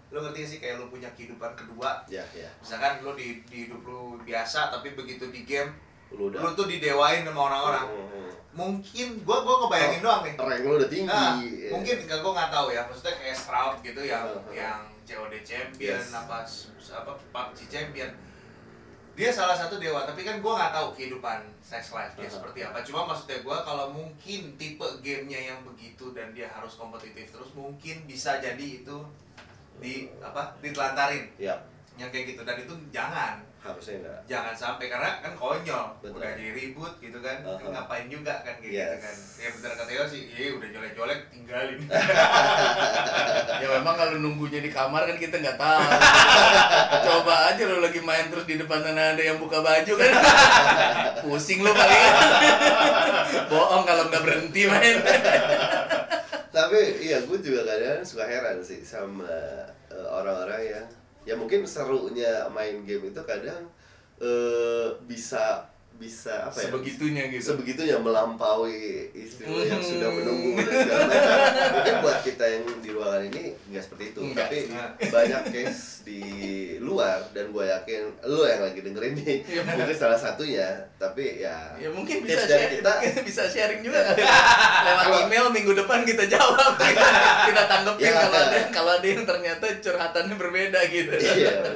lo ngerti sih kayak lo punya kehidupan kedua? Ya ya. Misalkan lo di, di hidup lo biasa tapi begitu di game lu udah lo tuh didewain sama orang-orang Hmm, mungkin gua gua ngebayangin doang nih rank lu udah tinggi Nah, Ya. mungkin nggak gue nggak tahu ya, maksudnya kayak Stroud gitu yang Uh-huh. yang COD champion Yes. apa apa PUBG champion. Dia salah satu dewa, tapi kan gue nggak tahu kehidupan sex life dia Uh-huh. seperti apa. Cuma maksudnya gue kalau mungkin tipe gamenya yang begitu dan dia harus kompetitif terus mungkin bisa jadi itu di apa ditelantarin ya yang kayak gitu dan itu jangan harusnya enggak. Jangan sampai karena kan konyol. Betul. udah jadi ribut gitu kan. Uh-huh. ngapain juga kan kayak Yes. gitu kan. Ya bener kata Yo sih iya udah jolek-jolek tinggalin. Ya memang kalau nunggunya di kamar kan kita nggak tahu. Coba aja lo lagi main terus di depan sana ada yang buka baju kan. Pusing lo kali bohong kalau nggak berhenti main. Tapi iya gue juga kadang suka heran sih sama eh, orang-orang yang ya mungkin serunya main game itu kadang eh, bisa bisa apa ya sebegitunya gitu sebegitunya melampaui istri lo yang Hmm. sudah menunggu dan segala macam. mungkin buat kita yang di ruangan ini nggak seperti itu Nggak. tapi Nggak. banyak case di luar dan gue yakin lo yang lagi dengerin nih Iya. mungkin salah satunya tapi ya Ya mungkin bisa share, kita bisa sharing juga lewat Kalau- email minggu depan kita jawab kita, kita tanggepin Ya. kalau ada kalau ada yang ternyata curhatannya berbeda gitu. iya dan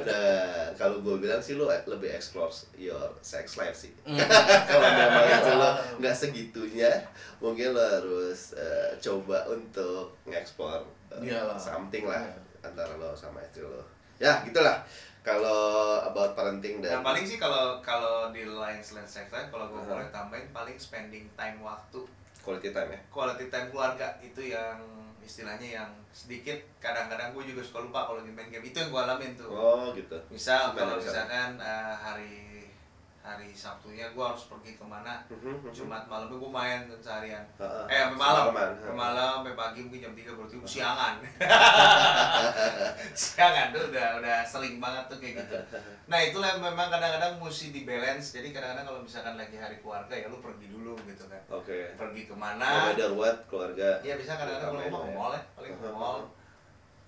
kalau gue bilang sih lo lebih explore your sex life sih Hmm. kalau memang itu lo nggak segitunya mungkin lo harus eh, coba untuk ngeksplor eh, Iyalah. something lah Iya. antara lo sama istri lo. Ya gitulah. Kalau about parenting dan yang paling sih kalau kalau di line selain sex life kalau gue boleh tambahin paling spending time waktu. Quality time ya? Quality time keluarga itu yang istilahnya yang sedikit kadang-kadang gue juga suka lupa kalau main game. Itu yang gue alamin tuh. Oh gitu. Misal kalau misalnya? misalkan eh, hari hari Sabtunya gue harus pergi ke mana? Mhm, mhm. Jumat malamnya gue main seharian. Heeh. eh sampai malam. Sampai malam sampai pagi mungkin jam 3 berarti gue siangan. Siangan tuh udah udah sering banget tuh kayak gitu. Nah itulah memang kadang-kadang mesti di balance jadi kadang-kadang kalau misalkan lagi hari keluarga ya lu pergi dulu gitu kan. Oke. Pergi no ke mana? Matter what keluarga. Iya bisa kadang-kadang kalau mau ke ya. mall ya, paling ke mall.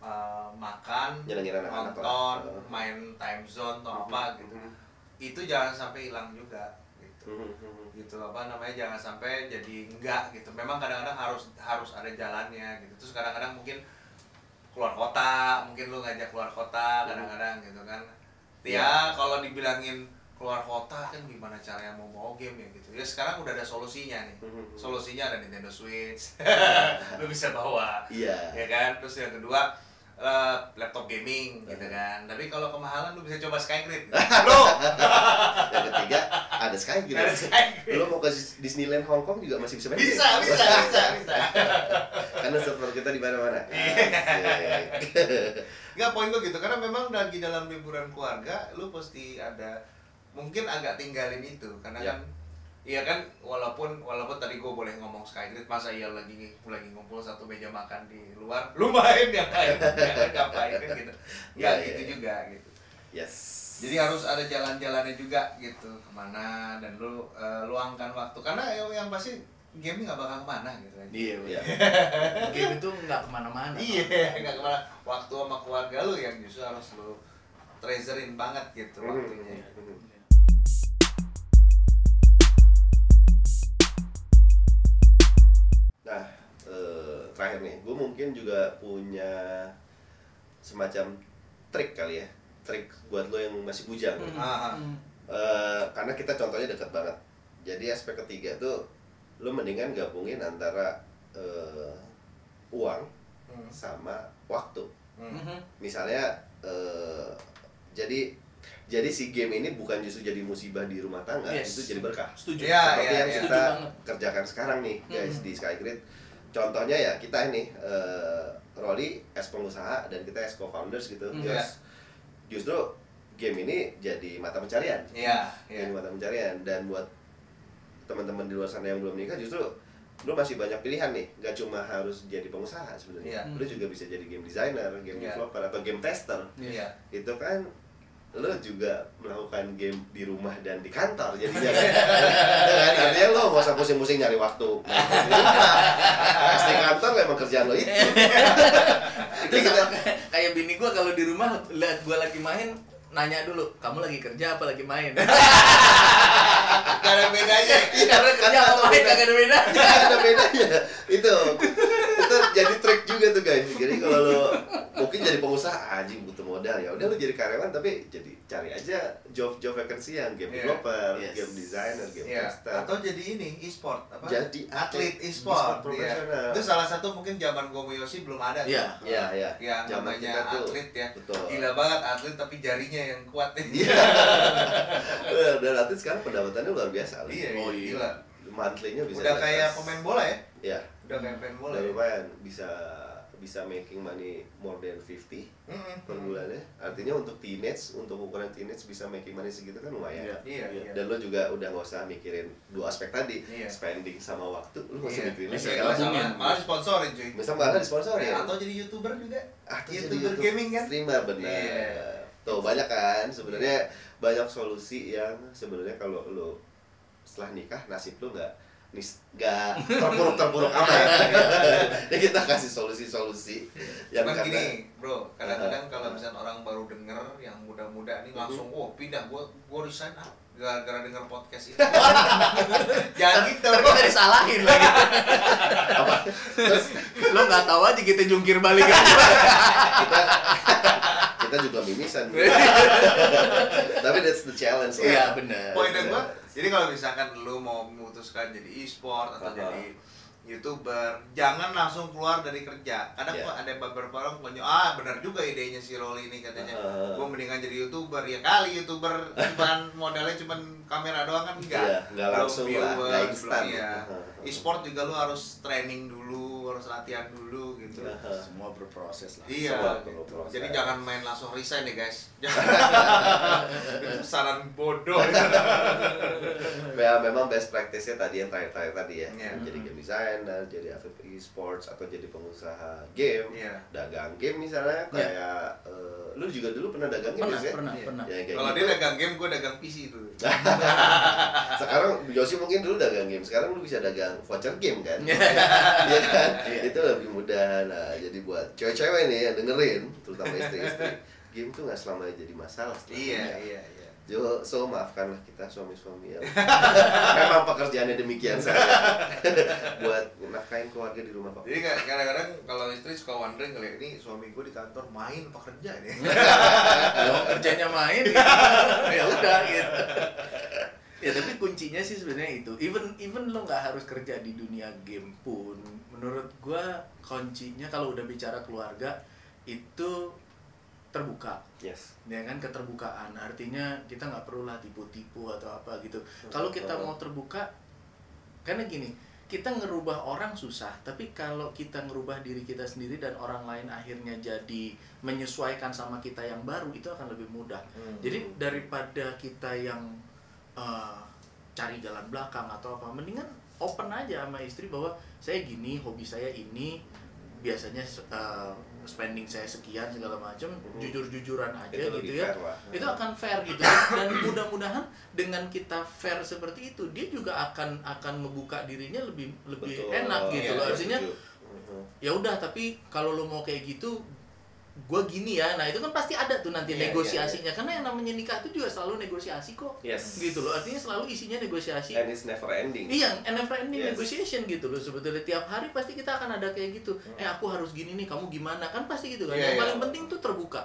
uh, makan, nonton, main time zone atau apa gitu. Mhm. Itu jangan sampai hilang juga gitu. Mhm, mhm. Gitu apa namanya jangan sampai jadi enggak gitu. Memang kadang-kadang harus harus ada jalannya gitu. Terus kadang-kadang mungkin keluar kota, mungkin lu ngajak keluar kota kadang-kadang gitu kan. Ya kalau dibilangin keluar kota kan gimana caranya mau bawa game ya gitu. Ya sekarang udah ada solusinya nih. Solusinya ada Nintendo Switch. lu bisa bawa iya ya kan terus yang kedua eh, laptop gaming gitu kan. Tapi kalau kemahalan lu bisa coba Skygrid. Lo yang ketiga ada Sky gitu Ada Skygrid. Lo mau ke Disneyland Hong Kong juga masih bisa main bisa bisa bisa bisa. Karena server kita di mana-mana. Iya. Asik. nggak poin gue gitu. Karena memang lagi dalam liburan keluarga lu pasti ada mungkin agak tinggalin itu. Karena Ya. kan Iya kan, walaupun walaupun tadi gue boleh ngomong Skygrid, masa iya lagi lagi ngumpul satu meja makan di luar, lu main yang lain, jangan ngapain kan gitu. Iya, Ya iya, gitu iya. juga gitu. yes Jadi harus ada jalan-jalannya juga gitu ke mana dan lu eh, luangkan waktu karena yang, yang pasti game nggak bakal ke mana gitu aja. Iya, Iya. game itu nggak ke mana-mana. Iya, nggak ke mana. Waktu sama keluarga lu yang justru harus lu treasurein banget gitu Mhm. waktunya. Mhm. Nah, eh, terakhir nih, gue mungkin juga punya semacam trik kali ya, trik buat lo yang masih bujang. Hmm. Ah, ah. Hmm. Eh, karena kita contohnya dekat banget. Jadi aspek ketiga tuh, lo mendingan gabungin antara eh, uang Hmm. sama waktu. Hmm. Mhm. Misalnya, eh, jadi jadi si game ini bukan justru jadi musibah di rumah tangga, Yes. itu jadi berkah. Setuju. Iya, seperti iya, yang iya. kita Setuju banget. kerjakan sekarang nih guys Hmm. di Skygrid contohnya ya kita ini eh Rolly as pengusaha dan kita as co-founders gitu Hmm. Terus justru game ini jadi mata pencarian Iya, iya. jadi mata pencarian dan buat teman-teman di luar sana yang belum nikah justru lu masih banyak pilihan nih gak cuma harus jadi pengusaha sebenarnya Iya. lu juga bisa jadi game designer game Iya. developer atau game tester Iya. itu kan lo juga melakukan game di rumah dan di kantor jadinya kan? Ya kan? artinya lo gak usah pusing-pusing nyari waktu. Main di rumah pas di kantor lo emang kerjaan lo itu. Itu sama kayak, bini gua kalau di rumah lihat gua lagi main nanya dulu kamu lagi kerja apa lagi main? Gak ada bedanya. karena kerja apa main kagak ada bedanya. Ada bedanya. Itu jadi trik juga tuh guys jadi kalau lo mungkin jadi pengusaha anjing butuh modal ya udah lo jadi karyawan tapi jadi cari aja job job vacancy yang game Iya. developer Yes. game designer game Iya. tester Atau jadi ini e-sport apa? Jadi atlet e-sport. e-sport profesional. Iya. Itu salah satu mungkin zaman Gomuyoshi belum ada tuh. Iya. Iya, iya. Yang Zaman namanya atlet ya. betul. Gila banget atlet tapi jarinya yang kuat. Iya. Dan atlet sekarang pendapatannya luar biasa. Iya, Oh, iya, gila. Monthly-nya bisa Udah kayak pemain bola ya? Iya. Udah bola. Udah ya? lumayan bisa bisa making money more than 50 Mm-mm. per bulannya. Artinya untuk teenage, untuk ukuran teenage bisa making money segitu kan lumayan. Iya. Iya, iya. Dan lo juga udah nggak usah mikirin dua aspek tadi, Iya. spending sama waktu, lo nggak usah Iya. mikirin Bisa lagi. Iya, malah, disponsorin cuy. Misal malah disponsori Eh, Atau jadi youtuber juga. Atau jadi YouTuber YouTube gaming kan? streamer benar Iya. tuh banyak kan sebenarnya banyak solusi yang sebenarnya kalau lo setelah nikah nasib lo nggak nih nggak terpuruk terpuruk apa ya ya kita kasih solusi-solusi yang Cuman karena gini, bro, kadang-kadang kalau misalnya orang baru denger yang muda-muda nih langsung, oh pindah, gua gua resign ah gara-gara denger podcast itu. Jangan gitu. Kita disalahin lagi. apa terus Lo nggak tahu aja kita jungkir balik aja. kita kita juga mimisan tapi that's the challenge. Iya benar. Poinnya gua, jadi kalau misalkan lu mau memutuskan jadi e-sport atau Aha. jadi youtuber, jangan langsung keluar dari kerja. Kadang Iya. kok ada beberapa orang punya, ah benar juga idenya si Rolly ini katanya. Aha. Gua mendingan jadi youtuber ya kali youtuber cuman modalnya cuman kamera doang kan enggak. Iya, nggak Belum langsung lah, belum- instan. iya. Aha. E-sport juga lu harus training dulu, harus latihan dulu gitu. Aha. Semua berproses lah. Iya, Semua gitu. jadi jangan main langsung resign ya guys. Jangan. Itu saran bodoh. ya memang best practice-nya tadi yang terakhir-terakhir tadi ya Iya. jadi game designer jadi atlet e-sports atau jadi pengusaha game Iya. dagang game misalnya kayak eh, lu juga dulu pernah dagang game Pernah, ya? pernah, Iya. pernah. Ya, kayak Kalau gitu. dia dagang game, gue dagang PC itu. sekarang Yosi mungkin dulu dagang game sekarang lu bisa dagang voucher game kan Iya. Iya kan Iya. itu lebih mudah nah jadi buat cewek-cewek nih yang dengerin terutama istri-istri game tuh nggak selamanya jadi masalah Iya, setelahnya. iya, iya. Jo, so maafkanlah kita suami-suami yang memang pekerjaannya demikian saya buat nafkahin keluarga di rumah Pak. Jadi kadang-kadang kalau istri suka wondering kali ini suami gue di kantor main apa kerja nih? Lo kerjanya main gitu. ya udah gitu. Ya tapi kuncinya sih sebenarnya itu. Even even lo nggak harus kerja di dunia game pun, menurut gua kuncinya kalau udah bicara keluarga itu terbuka. Yes. ya kan keterbukaan. Artinya kita nggak perlu lah tipu-tipu atau apa gitu. Kalau kita mau terbuka karena gini kita ngerubah orang susah tapi kalau kita ngerubah diri kita sendiri dan orang lain akhirnya jadi menyesuaikan sama kita yang baru itu akan lebih mudah. Hmm. jadi daripada kita yang eh, cari jalan belakang atau apa mendingan open aja sama istri bahwa saya gini hobi saya ini biasanya eh, spending saya sekian segala macam Mhm. jujur-jujuran aja Itu gitu ya fair lah. itu akan fair gitu dan mudah-mudahan dengan kita fair seperti itu dia juga akan akan membuka dirinya lebih lebih Betul. enak gitu Iya, loh Gua artinya. Mhm. ya udah tapi kalau lo mau kayak gitu gue gini ya nah itu kan pasti ada tuh nanti Iya, negosiasinya karena yang namanya nikah itu juga selalu negosiasi kok Yes. gitu loh artinya selalu isinya negosiasi And it's never ending. Iya, and never ending Yes. negotiation gitu loh sebetulnya tiap hari pasti kita akan ada kayak gitu. Eh aku harus gini nih, kamu gimana? Kan pasti gitu kan. Iya, Yang iya. paling penting tuh terbuka.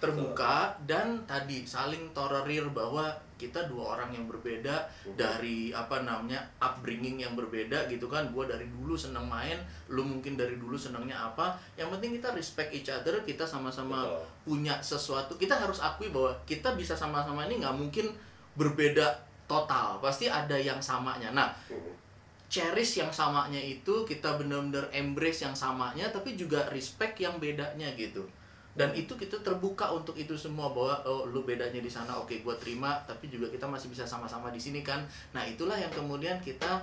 Terbuka dan tadi saling tolerir bahwa kita dua orang yang berbeda dari apa namanya upbringing yang berbeda gitu kan. Gua dari dulu seneng main, lu mungkin dari dulu senangnya apa. Yang penting kita respect each other, kita sama-sama punya sesuatu. Kita harus akui bahwa kita bisa sama-sama ini nggak mungkin berbeda total. Pasti ada yang samanya. Nah, Mhm. cherish yang samanya itu kita benar-benar embrace yang samanya tapi juga respect yang bedanya gitu dan itu kita terbuka untuk itu semua bahwa oh lu bedanya di sana oke gua terima tapi juga kita masih bisa sama-sama di sini kan. Nah itulah yang kemudian kita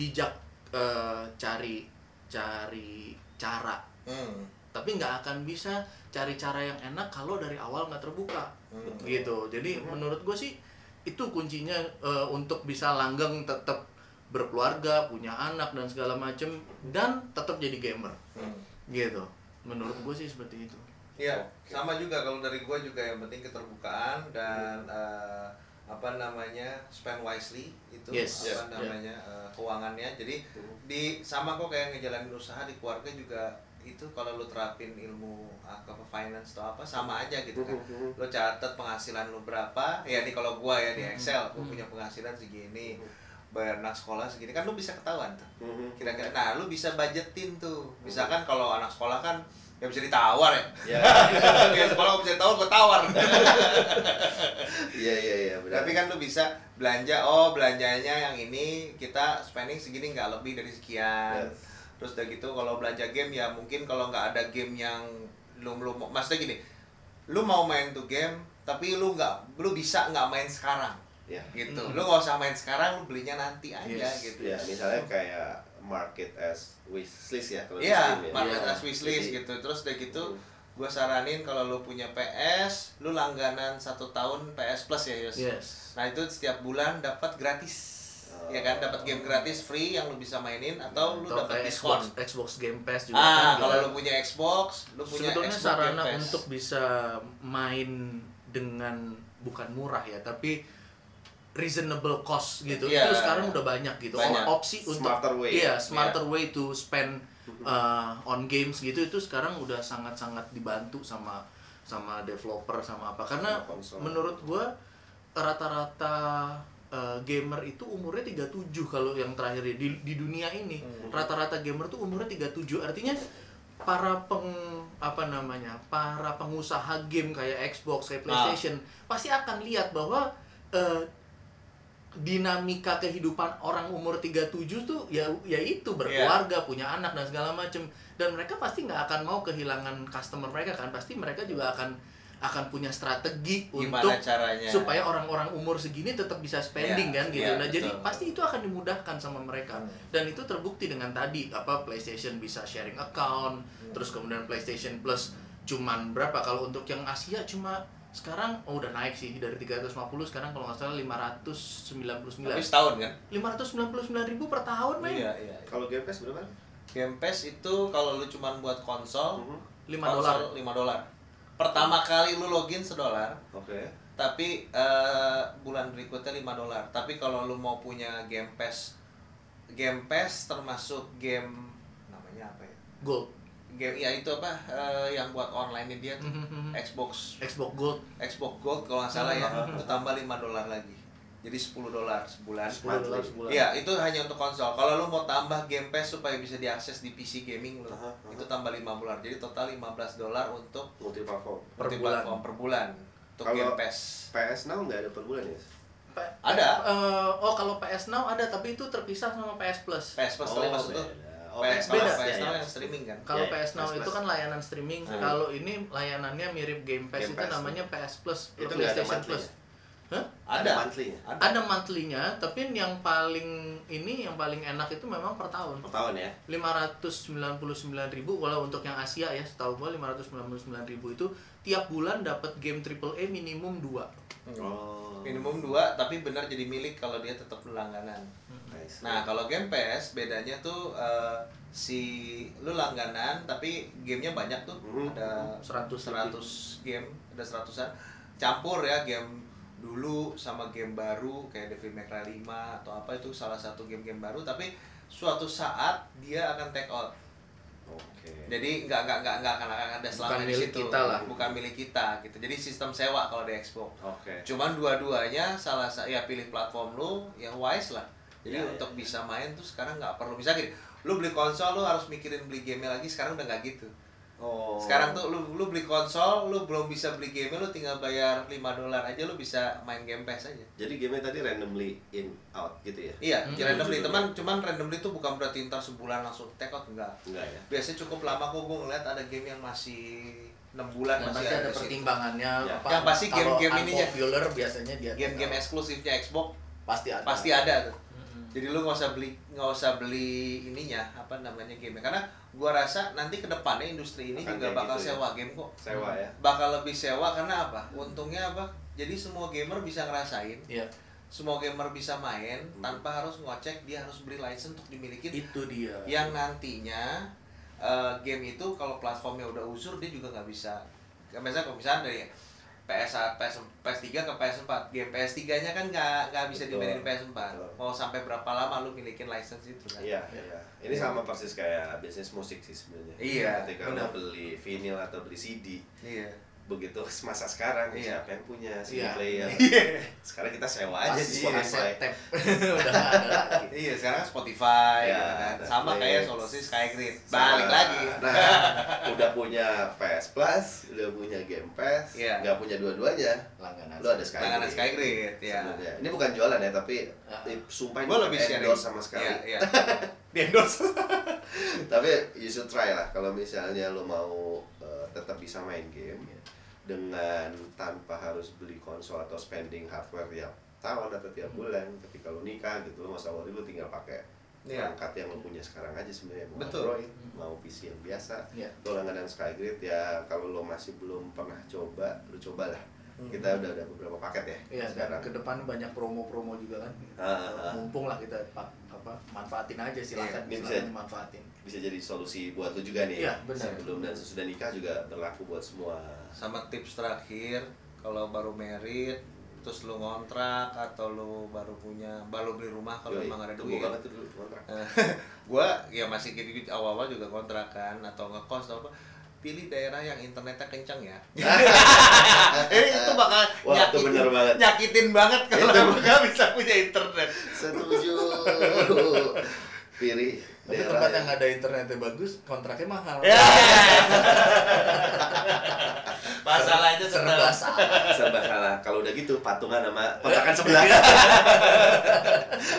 bijak eh, cari cari cara. Hmm. tapi nggak akan bisa cari cara yang enak kalau dari awal nggak terbuka. Hmm. gitu. Jadi menurut gue sih itu kuncinya eh, untuk bisa langgeng tetap berkeluarga punya anak dan segala macem dan tetap jadi gamer. Hmm. gitu. Menurut gue sih seperti itu Iya, Oke. sama juga kalau dari gue juga yang penting keterbukaan dan eh, apa namanya spend wisely itu Yes, apa yeah, namanya eh, keuangannya. Jadi di sama kok kayak ngejalanin usaha di keluarga juga itu kalau lu terapin ilmu ah, apa finance atau apa sama aja gitu kan. Mhm. Lu catat penghasilan lu berapa? Ya nih kalau gua ya di Excel, gua Hmm. punya penghasilan segini. Bayar anak sekolah segini kan lu bisa ketahuan tuh. Mhm. kira-kira nah lu bisa budgetin tuh. Misalkan kalau anak sekolah kan ya bisa ditawar ya? Ya. ya sekolah bisa ditawar gue tawar. Iya iya iya tapi kan lu bisa belanja oh belanjanya yang ini kita spending segini nggak lebih dari sekian. Yes. terus udah gitu kalau belanja game ya mungkin kalau nggak ada game yang lu lu maksudnya gini lu mau main tuh game tapi lu nggak lu bisa nggak main sekarang Ya. gitu Hmm. lu nggak usah main sekarang lu belinya nanti aja Yes. gitu Ya, misalnya kayak market as wishlist ya kalau di Iya, Steam ya. market Iya. as wishlist Jadi- gitu. Terus udah gitu, Hmm. gue saranin kalau lu punya PS, lu langganan satu tahun PS Plus ya Yos. yes Nah itu setiap bulan dapat gratis. Oh. ya kan dapat game gratis free yang lu bisa mainin atau lu Atau dapat diskon Xbox, Xbox Game Pass juga ah kan, kalau gitu. lu punya Xbox lu punya sebetulnya Xbox sarana Game Pass. untuk bisa main dengan bukan murah ya tapi reasonable cost gitu Iya. itu sekarang udah banyak gitu Banyak. Opsi untuk Smarter way. iya smarter way to spend uh, on games gitu itu sekarang udah sangat-sangat dibantu sama sama developer sama apa karena Sama menurut gua rata-rata uh, gamer itu umurnya 37 kalau yang terakhir di, di dunia ini Hmm. rata-rata gamer tuh umurnya 37 artinya para peng apa namanya para pengusaha game kayak Xbox kayak Ah. PlayStation pasti akan lihat bahwa uh, dinamika kehidupan orang umur 37 tuh ya ya itu Iya. berkeluarga punya anak dan segala macem dan mereka pasti nggak akan mau kehilangan customer mereka kan pasti mereka juga akan akan punya strategi Gimana untuk caranya? supaya orang-orang umur segini tetap bisa spending Iya, kan gitu. iya, nah, jadi betul. pasti itu akan dimudahkan sama mereka. Hmm. Dan itu terbukti dengan tadi apa PlayStation bisa sharing account, Hmm. terus kemudian PlayStation Plus cuman berapa kalau untuk yang Asia cuma sekarang oh udah naik sih dari 350 sekarang kalau nggak salah 599. tapi setahun kan 599 ribu per tahun men. iya iya Kalau Game Pass berapa? Game Pass itu kalau lu cuman buat konsol Mhm. 5 konsol dolar. 5 dolar pertama kali lu login sedolar Oke. tapi eh, bulan berikutnya 5 dolar tapi kalau lu mau punya Game Pass Game Pass termasuk game namanya apa ya Gold. Game ya itu apa eh, yang buat online dia tuh Mhm. Xbox Xbox Gold Xbox Gold kalau nggak salah ya itu tambah 5 dolar lagi jadi 10 dolar sebulan 10 dolar sebulan. Iya, itu hanya untuk konsol. Kalau lu mau tambah Game Pass supaya bisa diakses di PC gaming lu, Aha, aha. itu tambah 5 dolar. Jadi total 15 dolar untuk Multi platform. Per multi bulan. platform per bulan untuk Kalau- Game Pass. PS Now nggak ada per bulan ya? P- Ada. eh, oh kalau PS Now ada tapi itu terpisah sama PS Plus. PS Plus tuh. beda. Oh, PS, beda. PS Now ya. yang streaming kan. Kalau Ya, PS Now PS itu kan layanan streaming. Hmm. Kalau ini layanannya mirip Game Pass Game itu Pass. namanya PS Plus, Itu ada PlayStation monthly Plus. ya? Hah? Ada. monthly-nya? Ada monthly-nya, tapi yang paling ini yang paling enak itu memang per tahun. Per tahun ya? 599.000 kalau untuk yang Asia ya, setahu gua 599.000 itu tiap bulan dapat game AAA minimum 2. Oh. Minimum 2 tapi benar jadi milik kalau dia tetap langganan. Nice. Nah, kalau Game Pass bedanya tuh eh, si lu langganan tapi gamenya banyak tuh. Mhm. Ada 100 100 game, ada seratusan campur ya game dulu sama game baru kayak Devil May Cry 5 atau apa itu salah satu game-game baru tapi suatu saat dia akan take out. Oke. Jadi nggak nggak nggak nggak akan akan ada selama Bukan di milik situ. kita lah. Bukan milik kita gitu. Jadi sistem sewa kalau di Xbox. Oke. Cuman dua-duanya salah sa- ya pilih platform lu yang wise lah. Jadi Ya, ya. untuk bisa main tuh sekarang nggak perlu bisa gini. Lu beli konsol lu harus mikirin beli game lagi sekarang udah nggak gitu. Oh. Sekarang tuh lu lu beli konsol, lu belum bisa beli game lu tinggal bayar 5 dolar aja lu bisa main game pass aja. Jadi game tadi randomly in out gitu ya? Iya, Hmm. randomly teman, cuman randomly tuh bukan berarti ntar sebulan langsung take out enggak. Enggak ya? Biasanya cukup lama kok gue ngeliat ada game yang masih 6 bulan Dan masih ada di situ. pertimbangannya Ya. apa. Yang pasti game-game ininya. unpopular biasanya dia Game-game eksklusifnya Xbox pasti ada. pasti ada tuh. Jadi lu nggak usah beli nggak usah beli ininya apa namanya game karena gua rasa nanti ke depannya industri ini Akan juga bakal gitu ya. sewa game kok Sewa ya? bakal lebih sewa karena apa untungnya apa jadi semua gamer bisa ngerasain Iya, semua gamer bisa main Hmm. tanpa harus ngocek dia harus beli license untuk dimiliki itu dia. yang nantinya eh, game itu kalau platformnya udah usur dia juga nggak bisa misalnya kalau misalnya dari PS PS PS3 ke PS4 game PS3 nya kan nggak nggak bisa Betul. dimainin PS4 Betul. mau sampai berapa lama lu milikin license itu kan Iya, iya. Ini sama persis kayak bisnis musik sih sebenarnya. Iya, Ketika lo beli vinyl atau beli CD, iya begitu masa sekarang Iya. siapa yang punya CD Iya. player? Sekarang kita sewa aja di Pasti Spotify. Udah ada iya sekarang Spotify Ya, gitu kan sama kayak solusi Skygrid Sama- balik lagi Nah, udah punya PS Plus, udah punya Game Pass, Iya. nggak punya dua-duanya. Langganan. Lo ada Skygrid. Langganan Skygrid, ya. Sebenarnya. Ini bukan jualan ya, tapi eh, sumpah ini lebih endorse sama sekali. iya, iya. di endorse tapi you should try lah kalau misalnya lo mau uh, tetap bisa main game Iya. Dengan tanpa harus beli konsol atau spending hardware tiap tahun atau tiap Hmm. bulan tapi kalau nikah gitu lo masa worry lo tinggal pakai Iya. perangkat yang lo punya sekarang aja sebenarnya mau Betul. Android mau PC yang biasa Iya. lo langganan Skygrid ya kalau lo masih belum pernah coba lo cobalah Kita udah ada beberapa paket ya Iya, dan sekarang. ke depan banyak promo-promo juga kan. Ah, ah. Mumpung lah kita pak apa manfaatin aja silakan Iya, ini silakan bisa- dimanfaatin. Bisa jadi solusi buat lu juga nih. Iya, benar. Sebelum dan sesudah nikah juga berlaku buat semua. sama tips terakhir kalau baru merit terus lu ngontrak atau lu baru punya baru beli rumah kalau Yoi, emang ada duit banget tuh dulu kontrak. gua ya masih gitu, gitu awal-awal juga kontrakan atau ngekos atau apa pilih daerah yang internetnya kencang ya ini itu bakal Wah, itu nyakitin, bener banget. nyakitin banget kalau nggak bisa punya internet Setuju. Pilih Tapi daerah tempat yang ada internetnya bagus, kontraknya mahal. ya masalahnya Serba tetap salah. serba salah. Kalau udah gitu patungan sama kontrakan sebelah.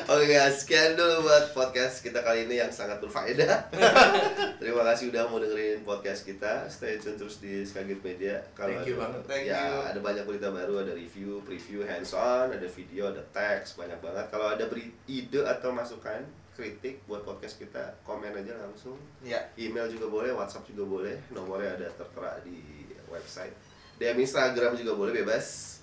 Oke guys, sekian dulu buat podcast kita kali ini yang sangat berfaedah. Terima kasih udah mau dengerin podcast kita. Stay tune terus di Skagit Media. Kalau Thank you ada- banget. Thank ya, you. ada banyak berita baru, ada review, preview, hands on, ada video, ada teks, banyak banget. Kalau ada beri ide atau masukan, kritik buat podcast kita, komen aja langsung. ya Email juga boleh, WhatsApp juga boleh. Nomornya ada tertera di website. DM Instagram juga boleh bebas.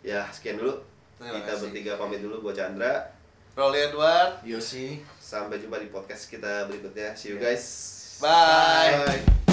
Ya, sekian dulu. Terima kita kasih. bertiga pamit dulu buat Chandra. Rolly Edward Yosi. Sampai jumpa di podcast kita berikutnya. See you Ya. guys. Bye. Bye.